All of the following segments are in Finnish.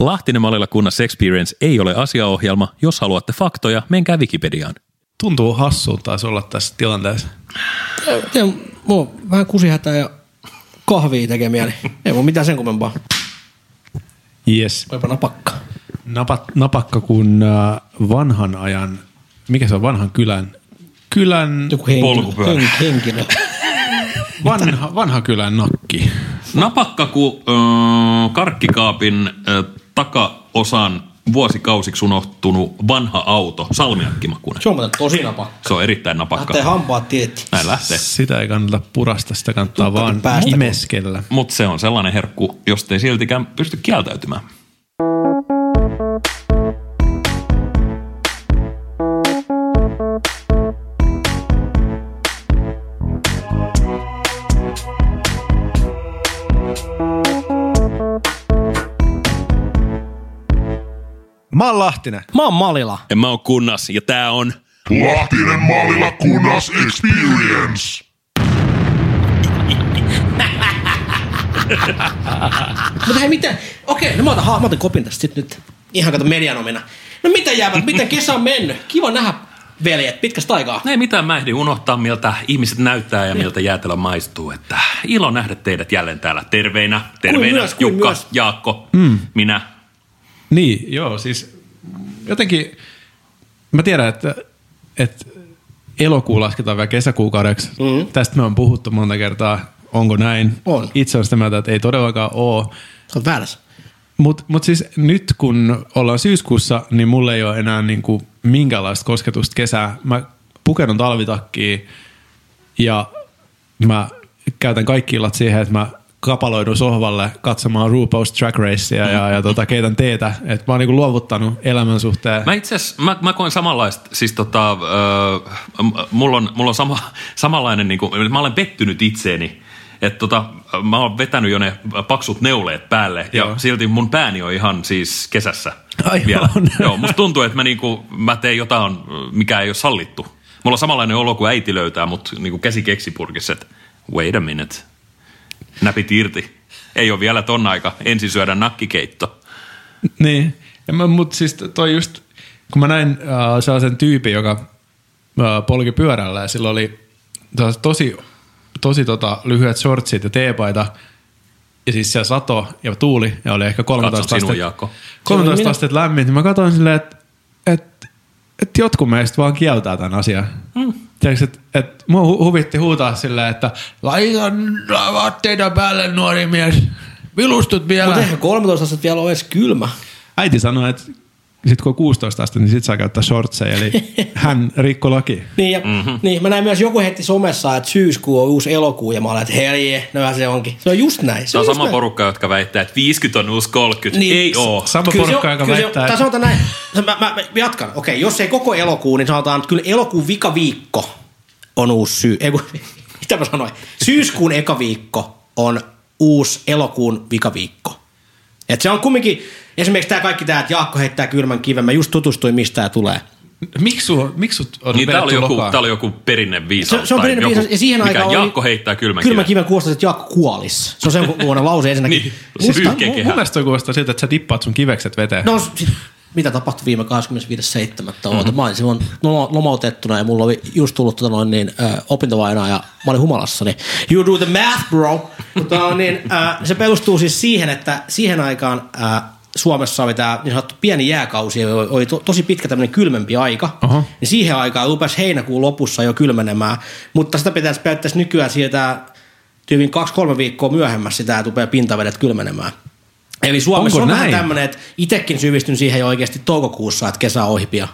Lahtinen Malilla kunnassa Experience ei ole asiaohjelma. Jos haluatte faktoja, menkää Wikipediaan. Tuntuu hassulta taas olla tässä tilanteessa. Ja, mulla on vähän kusihätä ja kahvia tekemiä, niin ei mun mitään sen kummempaa. Yes. Voipa napakka. Napat, napakka kuin äh, vanhan ajan, mikä se on vanhan kylän, kylän, Joku henkilö. Polkupyörä. Hen, henkilö. vanha, vanha kylän nakki. Napakka kuin äh, karkkikaapin äh, takaosan vuosikausiksi unohtunut vanha auto, salmiakkimakunen. Se on muuten tosi napakka. Se on erittäin napakka. Lähtee hampaat tietty. Näin lähtee. Sitä ei kannata purasta, sitä kannattaa Tukkakin vaan päästä. imeskellä. Mutta se on sellainen herkku, josta ei siltikään pysty kieltäytymään. Lahtinen. Mä oon Malila. Ja mä oon kunnas ja tää on... Lahtinen mallilla kunnas experience. Mutta hei, miten? Okei, no mä otan, ha- mä otan kopin tästä sit nyt. Ihan kato median omina. No mitä jäävät, miten kesä on mennyt? Kiva nähdä, veljet, pitkästä aikaa. Ei mitään mä ehdin unohtaa, miltä ihmiset näyttää ja miltä jäätelö maistuu. Että ilo nähdä teidät jälleen täällä terveinä. Terveinä myös, kuin Jukka, myös. Jaakko, mm. minä. Niin, joo, siis jotenkin mä tiedän, että, että elokuu lasketaan vielä kesäkuukaudeksi. Mm. Tästä me on puhuttu monta kertaa. Onko näin? On. Itse on sitä mieltä, että ei todellakaan ole. Oot väärässä. Mutta mut siis nyt kun ollaan syyskuussa, niin mulla ei ole enää niinku minkäänlaista kosketusta kesää. Mä pukenun talvitakkiin ja mä käytän kaikki illat siihen, että mä kapaloidun sohvalle katsomaan RuPaul's Track Racea ja, ja tota, keitän teetä. Et mä oon niinku luovuttanut elämän suhteen. Mä itse mä, mä koen samanlaista, siis tota, äh, mulla on, mulla on sama, samanlainen, niin kuin, mä olen pettynyt itseeni, että tota, mä oon vetänyt jo ne paksut neuleet päälle ja Joo. silti mun pääni on ihan siis kesässä Ai vielä. on. Joo, musta tuntuu, että mä, niinku, mä teen jotain, mikä ei ole sallittu. Mulla on samanlainen olo kuin äiti löytää mut niinku käsi keksipurkissa, että wait a minute, näpit irti. Ei ole vielä ton aika, ensin syödä nakkikeitto. Niin, ja mä, mut siis toi just, kun mä näin äh, sellaisen tyypin, joka äh, polki pyörällä ja sillä oli tosi, tosi tota, lyhyet shortsit ja teepaita, ja siis siellä sato ja tuuli, ja oli ehkä 13 Katsot sinun, astetta, Jaakko. 13 Minä- astetta lämmin, niin mä katsoin silleen, että et, et jotkut meistä vaan kieltää tämän asian. Mm. Tiedätkö, että et, mua hu- huvitti huutaa silleen, että laita vaatteita päälle nuori mies, vilustut vielä. Mutta eihän 13 astetta vielä ole edes kylmä. Äiti sanoi, että sit kun on 16 astetta, niin sit saa käyttää shortseja, eli hän rikko laki. Niin, ja, mm-hmm. niin, mä näin myös joku heti somessa, että syyskuu on uusi elokuu, ja mä olen, että helje, no se onkin. Se on just näin. Se on just sama näin. porukka, jotka väittää, että 50 on uusi 30. Niin. Ei oo. Sama Kyllä se porukka, on- joka kyllä se on- väittää, Tai että sanotaan näin, mä, mä, mä jatkan. Okei, jos ei koko elokuu, niin sanotaan, että kyllä elokuun vika viikko on uusi syy. Ei, kun, mitä mä sanoin? Syyskuun eka viikko on uusi elokuun vika viikko. Et se on kumminkin, esimerkiksi tämä kaikki tämä, että Jaakko heittää kylmän kiven, mä just tutustuin, mistä tämä tulee. miksi sut, miksi sut on Niin tää oli, joku, tää oli joku perinneviisaus. Se, se on tai perinneviisaus, ja siihen aikaan oli... Jaakko heittää kylmän, kylmän kiven. kuulostaa, että Jaakko kuolisi. Se on sen luonnon lause ensinnäkin. Niin, Musta- pyyhkeä Mun, mun kehä. mielestä toi kuulostaa siltä, että sä dippaat sun kivekset veteen. No sit, mitä tapahtui viime 25.7. Mm-hmm. Mä olin silloin loma- lomautettuna ja mulla oli just tullut tota noin, niin, äh, opintovainaa ja mä olin humalassa, niin you do the math bro. Mutta niin, äh, se perustuu siis siihen, että siihen aikaan äh, Suomessa oli tämä niin sanottu pieni jääkausi, oli, oli to, tosi pitkä tämmöinen kylmempi aika, Oho. niin siihen aikaan rupesi heinäkuun lopussa jo kylmenemään, mutta sitä pitäisi periaatteessa nykyään sieltä tyyliin kaksi-kolme viikkoa myöhemmässä sitä rupeaa pintavedet kylmenemään. Eli Suomessa Onko on vähän näin? tämmöinen, että itsekin syvistyn siihen jo oikeasti toukokuussa, että kesä on ohi pian.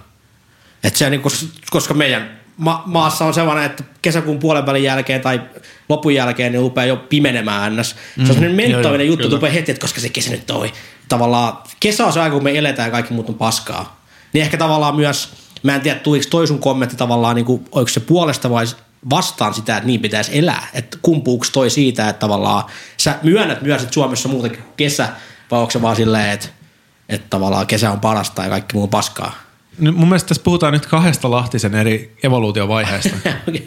Että se, niin, koska, koska meidän ma- maassa on sellainen, että kesäkuun puolen välin jälkeen tai lopun jälkeen niin rupeaa jo pimenemään ns. Se on sellainen mentaalinen joo, juttu, että rupeaa heti, että koska se kesä nyt toi. Tavallaan kesä on se aika, kun me eletään ja kaikki muut on paskaa. Niin ehkä tavallaan myös, mä en tiedä, tuliko toi sun kommentti tavallaan, niin kuin, oliko se puolesta vai vastaan sitä, että niin pitäisi elää. Että kumpuuko toi siitä, että tavallaan sä myönnät myös, että Suomessa on muutenkin kesä, vai onko se vaan silleen, että, että tavallaan kesä on parasta ja kaikki muu on paskaa. Nyt mun mielestä tässä puhutaan nyt kahdesta Lahtisen eri evoluutiovaiheesta. okay.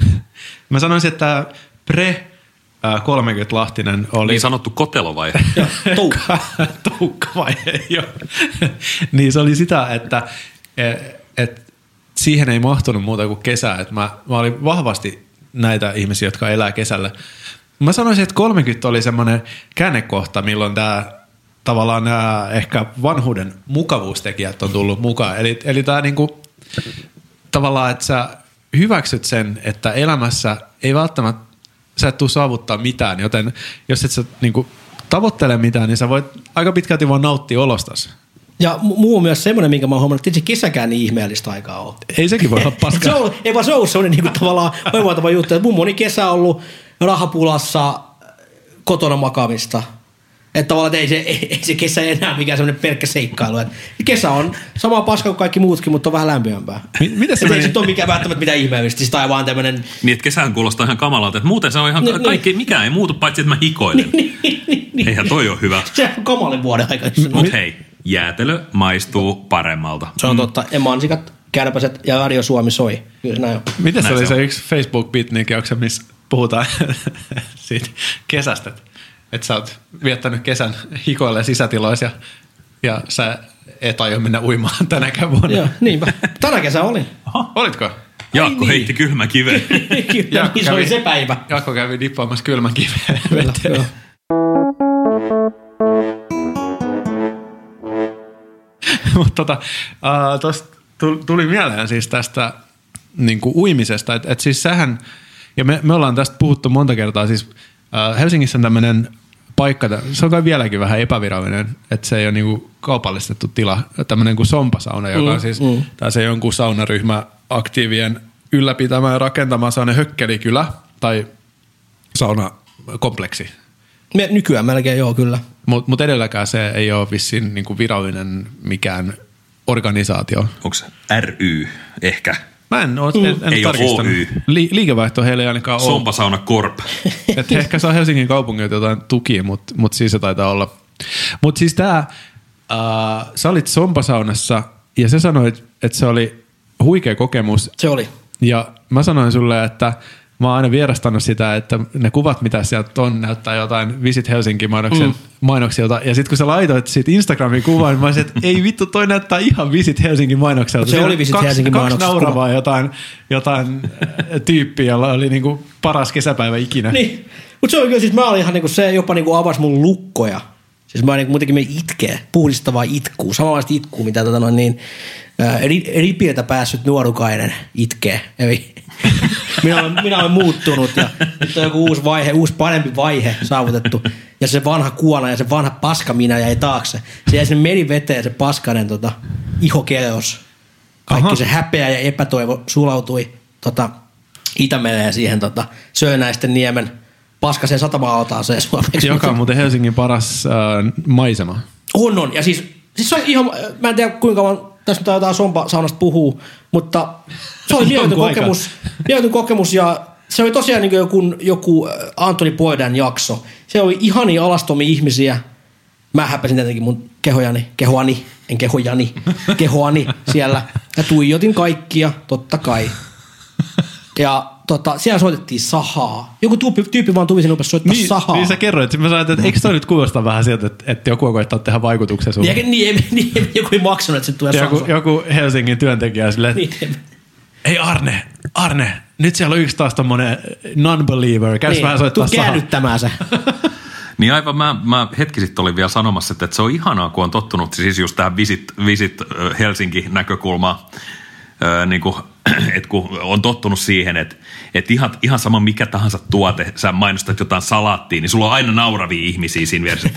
Mä sanoisin, että pre äh, 30 Lahtinen oli... Niin sanottu kotelovaihe. Tuukka. Tuukkavaihe, joo. niin se oli sitä, että et, et siihen ei mahtunut muuta kuin kesä. Et mä, mä olin vahvasti näitä ihmisiä, jotka elää kesällä. Mä sanoisin, että 30 oli semmoinen käännekohta, milloin tämä tavallaan nämä ehkä vanhuuden mukavuustekijät on tullut mukaan. Eli, eli tämä niinku, tavallaan, että sä hyväksyt sen, että elämässä ei välttämättä, sä et tule saavuttaa mitään, joten jos et sä niinku, tavoittele mitään, niin sä voit aika pitkälti vaan nauttia olostas. Ja mu- muu on myös semmoinen, minkä mä oon huomannut, että se kesäkään niin ihmeellistä aikaa ole. Ei sekin voi olla se paskaa. on, ei vaan se on semmoinen niin tavallaan voimautava juttu, että mun moni kesä ollut rahapulassa kotona makamista. Että tavallaan että ei se, ei, ei se kesä enää mikään semmoinen pelkkä seikkailu. Että kesä on sama paska kuin kaikki muutkin, mutta on vähän lämpimämpää. Mi- miten se Et ei meni? se nyt ole mikään välttämättä mitään ihmeellistä, siis tai vaan tämmöinen niin, että kesään kuulostaa ihan kamalalta. Että muuten se on ihan Niin, kaikki, mikään ei muutu, paitsi että mä hikoilen. Eihän toi ole hyvä. se on kamalin vuoden aika. Mut hei, jäätelö maistuu paremmalta. Se on totta. Ja mansikat, kärpäset ja Radio Suomi soi. Kyllä näin on. Miten se Näin oli se se yksi facebook bitnikin missä puhutaan siitä kesästä, että sä oot viettänyt kesän hikoille sisätiloissa ja, ja sä et aio mennä uimaan tänäkään vuonna. Joo, niinpä. Tänä kesä oli. Olitko? Jaakko heitti kylmä kiven. Kyllä, niin se oli se päivä. Jaakko kävi dippaamassa kylmän kiveen veteen. Joo. Mutta tota, uh, tosta tu- tuli mieleen siis tästä niin kuin uimisesta, että et siis sähän, ja me, me ollaan tästä puhuttu monta kertaa, siis uh, Helsingissä on tämmöinen paikka, se on kai vieläkin vähän epävirallinen, että se ei ole niinku kaupallistettu tila, tämmöinen kuin Sompasauna, joka on siis mm. se jonkun saunaryhmä aktiivien ylläpitämä ja rakentama sellainen hökkelikylä tai saunakompleksi. Me, nykyään melkein joo, kyllä. Mutta mut edelläkään se ei ole vissiin niinku virallinen mikään organisaatio. Onko se ry ehkä? Mä en, oo, en, en Ei tarkistanut. Oy. Li, liikevaihto heillä ei ainakaan ole. Sompasauna Corp. Että he ehkä saa Helsingin kaupungilta jotain tukia, mutta mut siis se taitaa olla. Mutta siis tää, äh, sä olit Sompasaunassa ja sä sanoit, että se oli huikea kokemus. Se oli. Ja mä sanoin sulle, että mä oon aina vierastanut sitä, että ne kuvat, mitä sieltä on, näyttää jotain Visit Helsinki-mainoksen mm. mainoksilta. Ja sitten kun sä laitoit siitä Instagramin kuvan, niin mä olisin, että ei vittu, toi näyttää ihan Visit Helsingin mainokselta. Se Siellä oli Visit Helsingin kaksi nauravaa jotain, jotain äh, tyyppiä, jolla oli niinku paras kesäpäivä ikinä. Niin. Mutta se on kyllä, siis mä olin ihan niinku, se jopa niinku avasi mun lukkoja. Siis mä niinku muutenkin me itkee, puhdistavaa itkuu, samanlaista itkuu, mitä tota noin niin, ää, ri, ripiltä päässyt nuorukainen itkee. Eli minä, olen, minä olen muuttunut ja nyt on joku uusi vaihe, uusi parempi vaihe saavutettu. Ja se vanha kuona ja se vanha paska minä jäi taakse. Se jäi sinne meriveteen se paskanen tota, ihokeos. Kaikki Aha. se häpeä ja epätoivo sulautui tota, Itämereen ja siihen tota, Söönäisten niemen paskaseen satama-altaaseen suomeksi. Joka on muuten Helsingin paras äh, maisema. On, on. Ja siis, siis se on ihan, mä en tiedä kuinka kauan tässä nyt jotain sompasaunasta puhuu, mutta se oli mieletön aikaa. kokemus, mieletön kokemus ja se oli tosiaan niin joku, joku äh, Antoni Poidan jakso. Se oli ihania alastomia ihmisiä. Mä häpäsin tietenkin mun kehojani, kehoani, en kehojani, kehoani siellä. Ja tuijotin kaikkia, totta kai. Ja tota, siellä soitettiin sahaa. Joku tyyppi, tyyppi vaan tuli sinne rupesi soittaa Niin, sahaa. niin sä kerroit, mä sanoin, että eikö toi nyt kuulostaa vähän sieltä, että, että joku koittaa tehdä vaikutuksen sulle. niin, niin, niin, niin, joku ei maksanut, että se tulee Joku, sahaa. joku Helsingin työntekijä silleen, Niin. Ei Arne, Arne, nyt siellä on yksi taas tommonen non-believer. Käys Niin, vähän soittaa tuu sahaa. käännyttämään se. Niin aivan, mä, mä hetki sitten olin vielä sanomassa, että, että se on ihanaa, kun on tottunut siis just tähän Visit, visit ö, Helsinki-näkökulmaan, Öö, niin kuin, että kun on tottunut siihen, että, että ihan, ihan sama mikä tahansa tuote, sä mainostat jotain salaattia, niin sulla on aina nauravia ihmisiä siinä vieressä.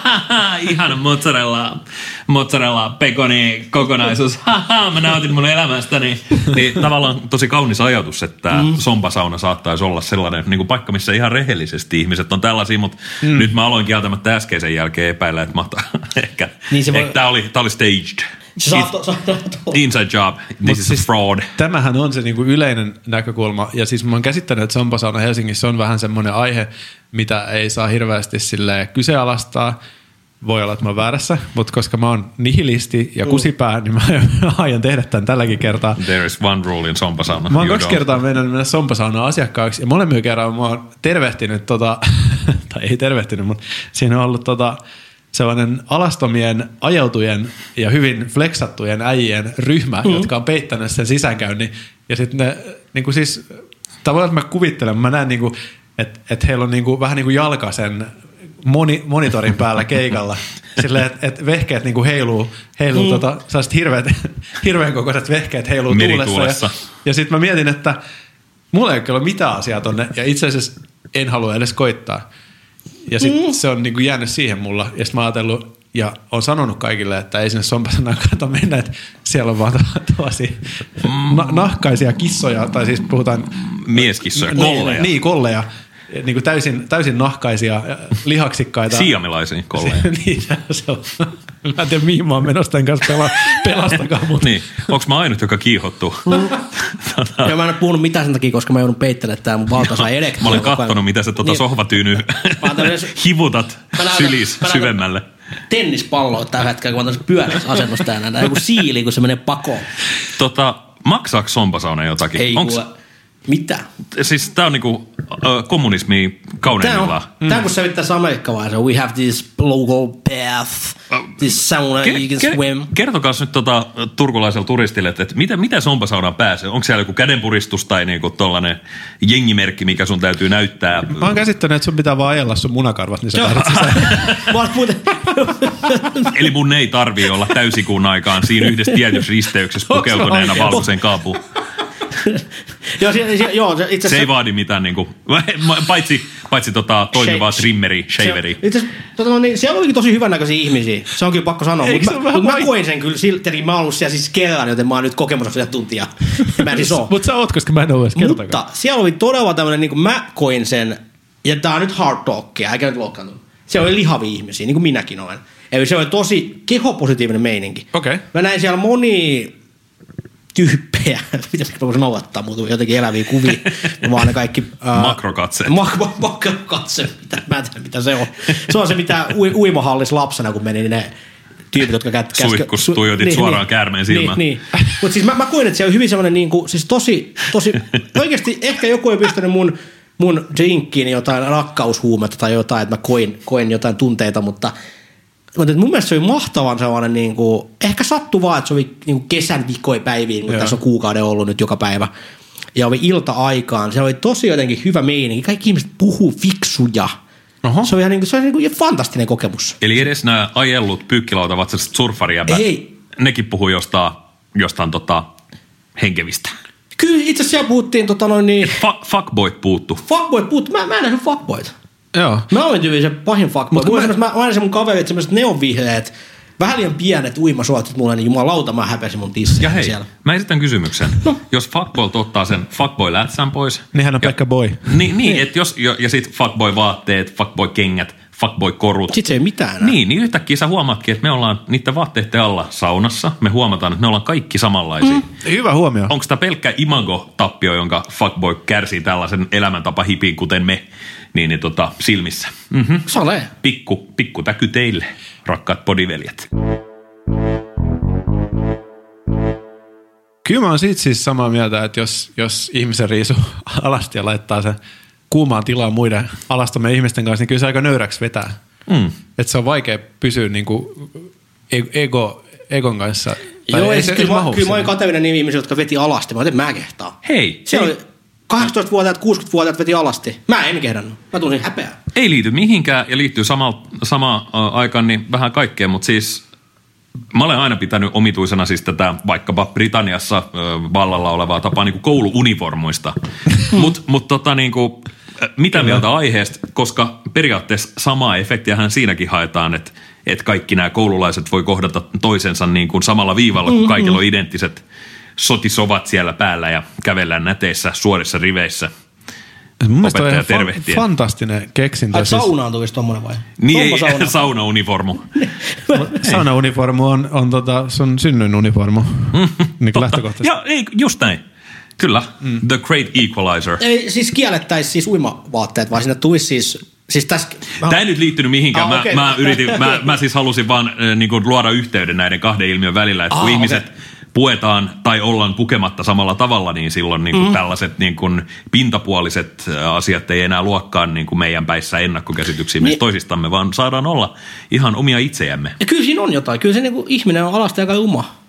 Ihan mozzarella, mozzarella, pekoni kokonaisuus. Mä nautin mun elämästäni. Niin tavallaan tosi kaunis ajatus, että mm. sompasauna saattaisi olla sellainen niin kuin paikka, missä ihan rehellisesti ihmiset on tällaisia, mutta mm. nyt mä aloin kieltämättä äskeisen jälkeen epäillä, että mahtaa ehkä, Niin se voi- ehkä tämä oli, tää oli staged. Se saattoi saattoi olla. Inside job. This is siis- a fraud. Tämähän on se niinku yleinen näkökulma. Ja siis mä oon käsittänyt, että Sompasauna Helsingissä on vähän semmoinen aihe, mitä ei saa hirveästi sille kyseenalaistaa. voi olla, että mä oon väärässä, mutta koska mä oon nihilisti Mm. ja kusipää, niin mä aion tehdä tämän tälläkin kertaa. There is one rule in sompasauna. Mä oon kaksi kertaa mennyt mennä sompasaunaan asiakkaaksi ja molemmilla kerralla mä oon tervehtinyt, tota, tai ei tervehtinyt, mutta siinä on ollut tota, sellainen alastomien, ajautujen ja hyvin fleksattujen äijien ryhmä, mm. jotka on peittänyt sen sisäänkäynnin. Ja sitten ne, niin kuin siis, tavallaan että mä kuvittelen, mä näen niin kuin, että, että heillä on niin kuin, vähän niin kuin jalka sen moni, monitorin päällä keikalla. Silleen, että, että vehkeet niin kuin heiluu, heiluu mm. tota, sellaiset hirveät, hirveän kokoiset vehkeet heiluu tuulessa. Ja, ja sitten mä mietin, että mulla ei ole mitään asiaa tonne, ja itse asiassa en halua edes koittaa. Ja sitten mm. se on niinku jäänyt siihen mulla, ja sitten mä oon ajatellut, ja on sanonut kaikille, että ei sinne sompasanaan kannata mennä, että siellä on vaan tosi na- nahkaisia kissoja, tai siis puhutaan... Mieskissoja, Niin, kolleja. Niin, kolleja. Niin kuin täysin, täysin nahkaisia, lihaksikkaita. Siamilaisia kolleja. niin, se on. Mä en tiedä, mihin mä oon menossa tämän kanssa pela, pelastakaan, mutta niin. Onko mä ainut, joka kiihottuu? Ja mä en ole puhunut mitään sen takia, koska mä joudun peittelemään tää mun valtaisa elektro. Mä olen kattonut, mitä sä tota Niin. sohvatyyny hivutat Mä näytän- sylis mä näytän- syvemmälle. Tennispallo tällä hetkellä, kun mä oon tässä pyöreässä asennossa täällä. Tää joku siili, kun se menee pakoon. Tota, maksaako sompasauna jotakin? Ei Onks, kuule. Mitä? siis tää on niinku kommunismi on, kauneimmillaan. tää on kun sävittäisi amerikkalaisen. We have this local bath, this sauna you can swim. Kertokaa nyt tota, turkulaiselle turistille, että, että miten, miten sompasaunaan pääsee? Onko siellä joku kädenpuristus tai niinku tollanen jengimerkki, mikä sun täytyy näyttää? mä oon käsittänyt, että sun pitää vaan ajella sun munakarvat, niin sä muuten... Eli mun ei tarvii olla täysikuun aikaan siinä yhdessä tietyssä risteyksessä pukeutuneena valkoisen kaapuun. joo, se, se, joo, se itse Se ei vaadi mitään niinku, paitsi, paitsi tota, toimivaa Shave- trimmeri, shaveri. Se, itse tota, no niin, siellä olikin tosi hyvännäköisiä ihmisiä. Se on kyllä pakko sanoa. Mutta se mä, mut mä koin sen kyllä siltä, että mä oon ollut siellä siis kerran, joten mä oon nyt kokemusasiantuntija. Mä en siis oo. Mutta sä oot, koska mä en ole edes kertakaan. Mutta siellä oli todella tämmöinen, niin kuin mä koin sen, ja tää on nyt hard talkia, eikä nyt loukkaantunut. Siellä oli lihavia ihmisiä, niin kuin minäkin olen. Eli se oli tosi kehopositiivinen meininki. Okei. Mä näin siellä moni tyyppejä, mitä mä voisin noudattaa, mutta jotenkin eläviä kuvia. Vaan ne kaikki... ää, Makrokatseet. Mak- mak- makrokatse, mitä, mä en tiedä mitä se on. Se on se, mitä ui- uimahallis lapsena, kun meni ne tyypit, jotka kät, käske- Suihkus, tuijotit suoraan käärmeen silmään. Niin, niin. Mutta siis mä, mä koin, että se on hyvin semmoinen, niin kuin, siis tosi, tosi, oikeasti ehkä joku ei pystynyt mun, mun drinkkiin jotain rakkaushuumetta tai jotain, että mä koin, koin jotain tunteita, mutta mutta mun mielestä se oli mahtavan sellainen, niin kuin, ehkä sattui vaan, että se oli niin kuin kesän vikoi päiviin, kun Joo. tässä on kuukauden ollut nyt joka päivä. Ja oli ilta-aikaan. Se oli tosi jotenkin hyvä meininki. Kaikki ihmiset puhuu fiksuja. Oho. Se oli ihan niin kuin, se oli niin kuin fantastinen kokemus. Eli edes nämä ajellut pyykkilautavat surfarijäbät, Ei. nekin puhuu jostain, jostain tota, henkevistä. Kyllä itse asiassa siellä puhuttiin tota noin niin, Fa- fuckboyt puuttu. fuckboyt puhuttu. Mä, mä en nähnyt fuckboyt. Joo. Mä olen tyyli se pahin fuckboy. Mut Mä, mä- mä, aina se mun kaverit, semmoiset neonvihreät, vähän liian pienet uimasuotit mulle, niin jumalauta mä häpesin mun tissejä Ja hei, siellä. mä esitän kysymyksen. No. Jos fuckboy ottaa sen fuckboy-lätsän pois. Niin hän on ja, Pekka Boy. Niin, niin että jos, jo- ja sit fuckboy-vaatteet, fuckboy-kengät, fuckboy-korut. Sitten se ei mitään enää. Niin, niin yhtäkkiä sä huomaatkin, että me ollaan niiden vaatteiden alla saunassa. Me huomataan, että me ollaan kaikki samanlaisia. Mm. Hyvä huomio. Onko tämä pelkkä imago-tappio, jonka fuckboy kärsii tällaisen elämäntapa hipiin, kuten me, niin, niin tota, silmissä? Mm. Sale. Pikku, pikku täky teille, rakkaat podiveljet. Kyllä mä oon siitä siis samaa mieltä, että jos, jos ihmisen riisu alasti ja laittaa sen kuumaan tilaan muiden alastomien ihmisten kanssa, niin kyllä se aika nöyräksi vetää. Mm. Että se on vaikea pysyä niin kuin ego, egon kanssa. Tai Joo, ei se- kyllä, ei mä, mahu kyllä mä sinne. kateellinen niitä ihmisiä, jotka veti alasti. Mä että mä kehtaa. Hei, Se ei, oli 18-vuotiaat, 60-vuotiaat veti alasti. Mä en kehdannut. Mä tunsin häpeää. ei liity mihinkään ja liittyy sama, sama aikaan niin vähän kaikkeen, mutta siis mä olen aina pitänyt omituisena siis tätä vaikkapa Britanniassa vallalla olevaa tapaa niin kuin kouluuniformuista. Mutta mut tota niin kuin, mitä mieltä aiheesta, koska periaatteessa samaa efektiähän siinäkin haetaan, että et kaikki nämä koululaiset voi kohdata toisensa niin kuin samalla viivalla, kun kaikilla on identtiset sotisovat siellä päällä ja kävellään näteissä suorissa riveissä. Mun mielestä on ihan fa- fantastinen keksintö. Ai Siis, saunaan tulisi tommonen vai? Niin ei, Somposauna. saunauniformu. saunauniformu on, on tota sun synnyin uniformu. niin lähtökohtaisesti. Ja ei, just näin. Kyllä, mm. The Great Equalizer. Ei siis kiellettäisi siis uimavaatteet, vaan sinne tulisi siis Siis tässä... Tämä ei nyt liittynyt mihinkään. Ah, Mä, okei. mä, yritin, mä, mä siis halusin vaan äh, niin kuin luoda yhteyden näiden kahden ilmiön välillä, että kun Ah, ihmiset puetaan tai ollaan pukematta samalla tavalla, niin silloin niin kuin Mm. tällaiset niin kuin pintapuoliset asiat ei enää luokkaan niin kuin meidän päissä ennakkokäsityksiä niin. Niin. toisistamme, vaan saadaan olla ihan omia itseämme. Ja kyllä siinä on jotain. Kyllä se niinku ihminen on alasta ja kai.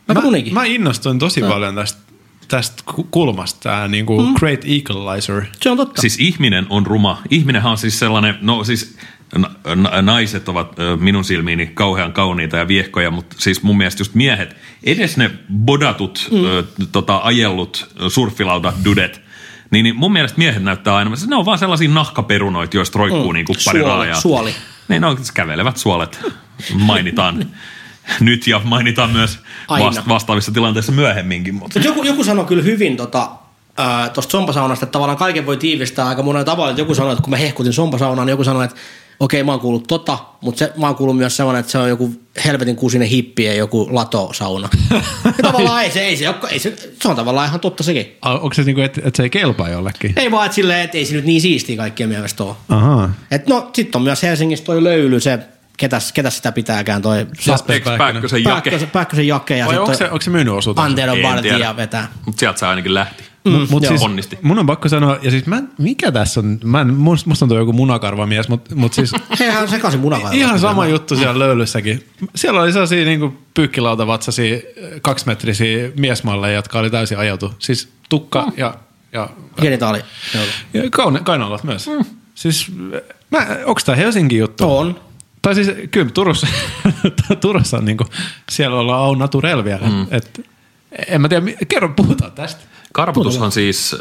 Mä, Mä, mä, innostuin tosi paljon tästä, tästä ku- kulmasta, tämä niinku mm. Great Equalizer. Se on totta. Siis ihminen on ruma. Ihminenhän on siis sellainen, no siis naiset ovat minun silmiini kauhean kauniita ja viehkoja, mutta siis mun mielestä just miehet, edes ne bodatut, mm. tota, ajellut surffilauta dudet, niin, niin mun mielestä miehet näyttää aina, ne on vaan sellaisia nahkaperunoita, joista roikkuu mm. niin kuin pari Suoli, raajaa. suoli. Niin, no kävelevät suolet mainitaan nyt ja mainitaan myös Aina. vast- vastaavissa tilanteissa myöhemminkin. Mutta. Joku, joku sanoi kyllä hyvin tota, tuosta sompasaunasta, että tavallaan kaiken voi tiivistää aika monella tavalla. Että joku sanoi, että kun mä hehkutin sompasaunaan, niin joku sanoi, että okei, mä oon kuullut tota, mutta se, mä oon kuullut myös sellainen, että se on joku helvetin kusinen hippien joku latosauna. ja tavallaan ei se, ei se, ei se, se on tavallaan ihan totta sekin. A- Onko se niinku, että et se ei kelpaa jollekin? Ei vaan, että silleen, että ei se nyt niin siistiä kaikkien mielestä ole. Ahaa. Et no, sitten on myös Helsingissä toi löyly, se, ketäs, ketäs sitä pitääkään, toi. Pääkkösen jake? Pääkkösen, jake ja Vai onko se, onko se myynyt osuutensa? Antero tiedä. vetää. Mutta sieltä se ainakin lähti. Mm, mut joo. siis, Onnisti. mun on pakko sanoa, ja siis mä, en- mikä tässä on, mä en, musta musta on tuo joku munakarvamies, mutta mut siis Sehän on sekaisin munakaivosta. ihan sama juttu siellä löylyssäkin. Siellä oli sellaisia niin pyykkilautavatsaisia kaksimetrisiä miesmalleja, jotka oli täysin ajautu. Siis tukka ja, ja, Genitaali. ja kaune, kainalot myös. Mm. Siis mä, onko tämä Helsingin juttu? On. Tai siis kyllä Turussa, Turussa on niinku, siellä ollaan au naturel vielä. Mm. Et, en mä tiedä, kerro, puhutaan tästä. Karvotushan siis,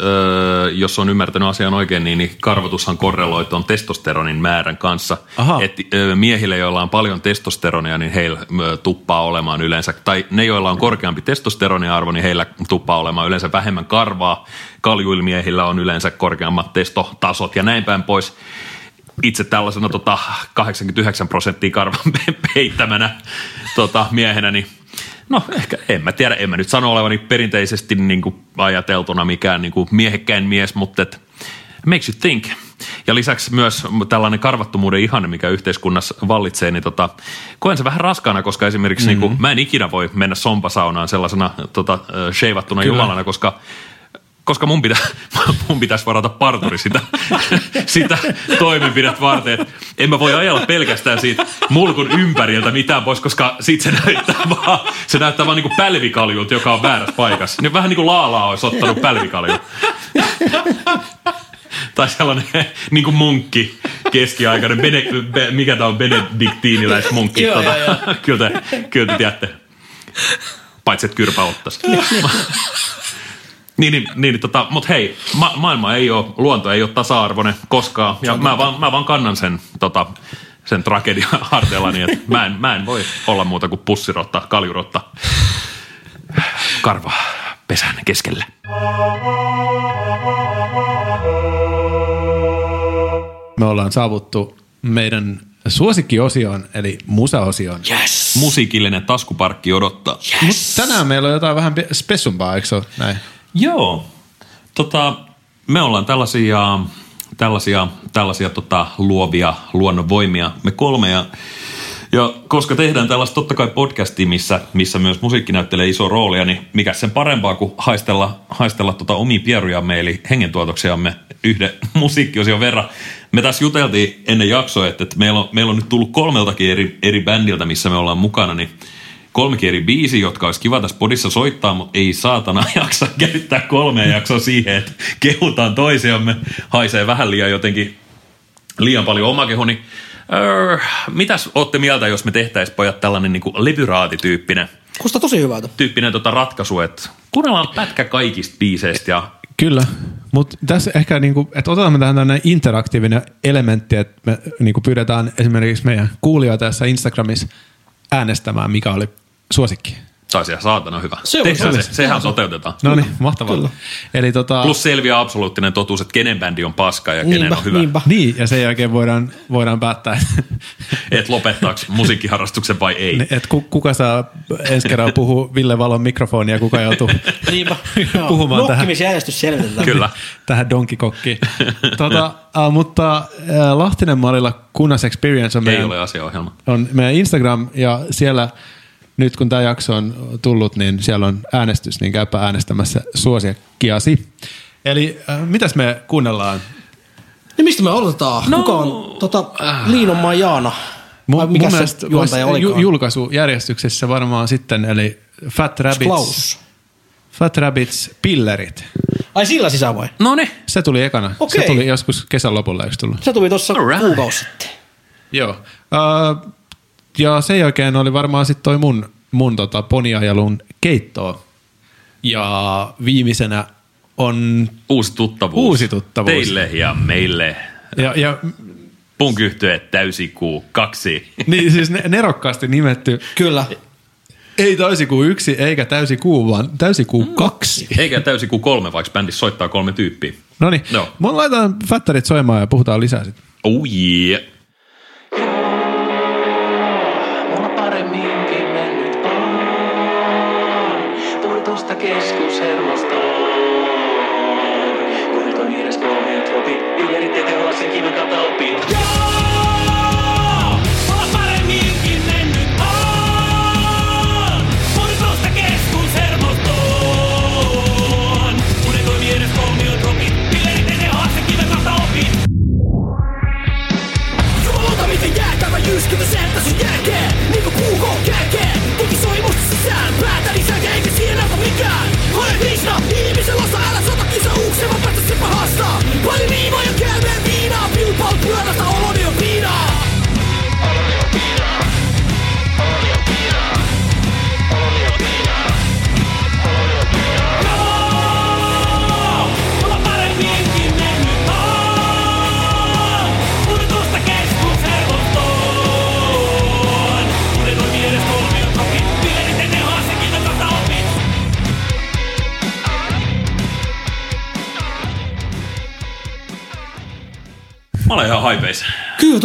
jos on ymmärtänyt asian oikein, niin, niin karvotushan korreloi tuon testosteronin määrän kanssa. Aha. Et miehille, joilla on paljon testosteronia, niin heillä tuppaa olemaan yleensä, tai ne, joilla on korkeampi testosteroniarvo, niin heillä tuppaa olemaan yleensä vähemmän karvaa. Kaljuilmiehillä on yleensä korkeammat testotasot ja näin päin pois. Itse tällaisena tota, 89 prosenttia karvan peittämänä tota, miehenä, niin No ehkä, en mä tiedä, en mä nyt sano olevani perinteisesti niin kuin ajateltuna mikään niin kuin miehekkäin mies, mutta et, makes you think. Ja lisäksi myös tällainen karvattomuuden ihanne, mikä yhteiskunnassa vallitsee, niin tota, koen se vähän raskaana, koska esimerkiksi mm-hmm. niin kuin, mä en ikinä voi mennä sompasaunaan sellaisena tota, sheivattuna jumalana, koska koska mun, pitä, mun pitäisi varata parturi sitä, sitä toimenpidet varten. En mä voi ajella pelkästään siitä mulkun ympäriltä mitään pois, koska sit se näyttää vaan, se näyttää vaan niinku pälvikaljulta, joka on väärässä paikassa. Niin vähän niin kuin laalaa olisi ottanut pälvikalju. tai sellainen niin kuin munkki keskiaikainen, bene, be, mikä tämä on, benediktiiniläismunkki. Joo, tota, joo, kyllä, te, kyllä te tiedätte. Paitsi, että kyrpä ottaisi. Niin, niin, niin tota, mutta hei, ma- maailma ei ole, luonto ei ole tasa-arvoinen koskaan. Ja mä vaan, mä vaan kannan sen, tota, sen tragedian harteillani, että mä en, mä en voi olla muuta kuin pussirotta, kaljurotta, karva pesän keskellä. Me ollaan saavuttu meidän suosikkiosioon, eli musaosioon. Yes. Musiikillinen taskuparkki odottaa. Mut tänään meillä on jotain vähän pe- spessumpaa, eikö se ole näin? Joo. Tota, me ollaan tällaisia, tällaisia, tällaisia tota, luovia luonnonvoimia, me kolme. Ja, ja koska tehdään tällaista totta kai podcastia, missä, missä myös musiikki näyttelee iso roolia, niin mikä sen parempaa kuin haistella, haistella tota omia pierujamme, eli hengentuotoksiamme yhden musiikkiosion verran. Me tässä juteltiin ennen jaksoa, että, että meillä, on, meillä on nyt tullut kolmeltakin eri, eri bändiltä, missä me ollaan mukana, niin kolmekin eri biisi, jotka olisi kiva tässä podissa soittaa, mutta ei saatana jaksa käyttää kolmea jaksoa siihen, että kehutaan toisiamme. Haisee vähän liian jotenkin liian paljon omakeho, niin öö, mitäs ootte mieltä, jos me tehtäisiin pojat tällainen niin kuin levyraatityyppinen Kusta tosi hyvältä. tyyppinen tota ratkaisu, että kuunnellaan pätkä kaikista biiseistä ja Kyllä, mutta tässä ehkä, niinku, että otetaan tähän tämmöinen interaktiivinen elementti, että me niinku pyydetään esimerkiksi meidän kuulijoita tässä Instagramissa äänestämään, mikä oli suosikki. Taisi ihan saatana hyvä. Se on- Tehdään se se, sehän toteutetaan. No niin, mahtavaa. Kyllä. Eli tota, Plus selviää absoluuttinen totuus, että kenen bändi on paska ja kenen Niinpä, on hyvä. niinpä. niin, ja sen jälkeen voidaan, voidaan päättää, Että lopettaako musiikkiharrastuksen vai ei. että ku, kuka saa ensi kerralla puhua Ville Valon mikrofonia ja kuka joutuu Niinpä. puhumaan tähän, Nokkimisjärjestys selvitetään. Kyllä. tähän donkikokkiin. tota, uh, mutta uh, Lahtinen mallilla Kunnas Experience on Ei meidän, ole asiaohjelma. on meidän Instagram ja siellä nyt kun tämä jakso on tullut, niin siellä on äänestys, niin käypä äänestämässä suosikkiasi. Eli äh, mitäs me kuunnellaan? Niin mistä me aloitetaan? No. Kuka on tota, Liinonmaan Jaana? Vai mikä se voisi juontaja olikaan? julkaisujärjestyksessä varmaan sitten, eli Fat Rabbits, Klaus. Fat Rabbits Pillerit. Ai sillä sisään vai? No ne. Se tuli ekana. Okei. Se tuli joskus kesän lopulla, eikö tullut? Se tuli tuossa kuukausi sitten. Joo. Uh, ja sen jälkeen oli varmaan sitten toi mun, mun tota poniajalun keittoa. Ja viimeisenä on... Uusi tuttavuus. Uusi tuttavuus. Teille ja meille. Ja, ja Punk täysikuu kaksi. niin siis ne- nerokkaasti nimetty Kyllä. ei täysikuu yksi eikä täysikuu, vaan täysikuu kaksi. Eikä täysikuu kolme, vaikka bändissä soittaa kolme tyyppiä. No niin, mun laitetaan Fattarit soimaan ja puhutaan lisää sitten. Oh yeah.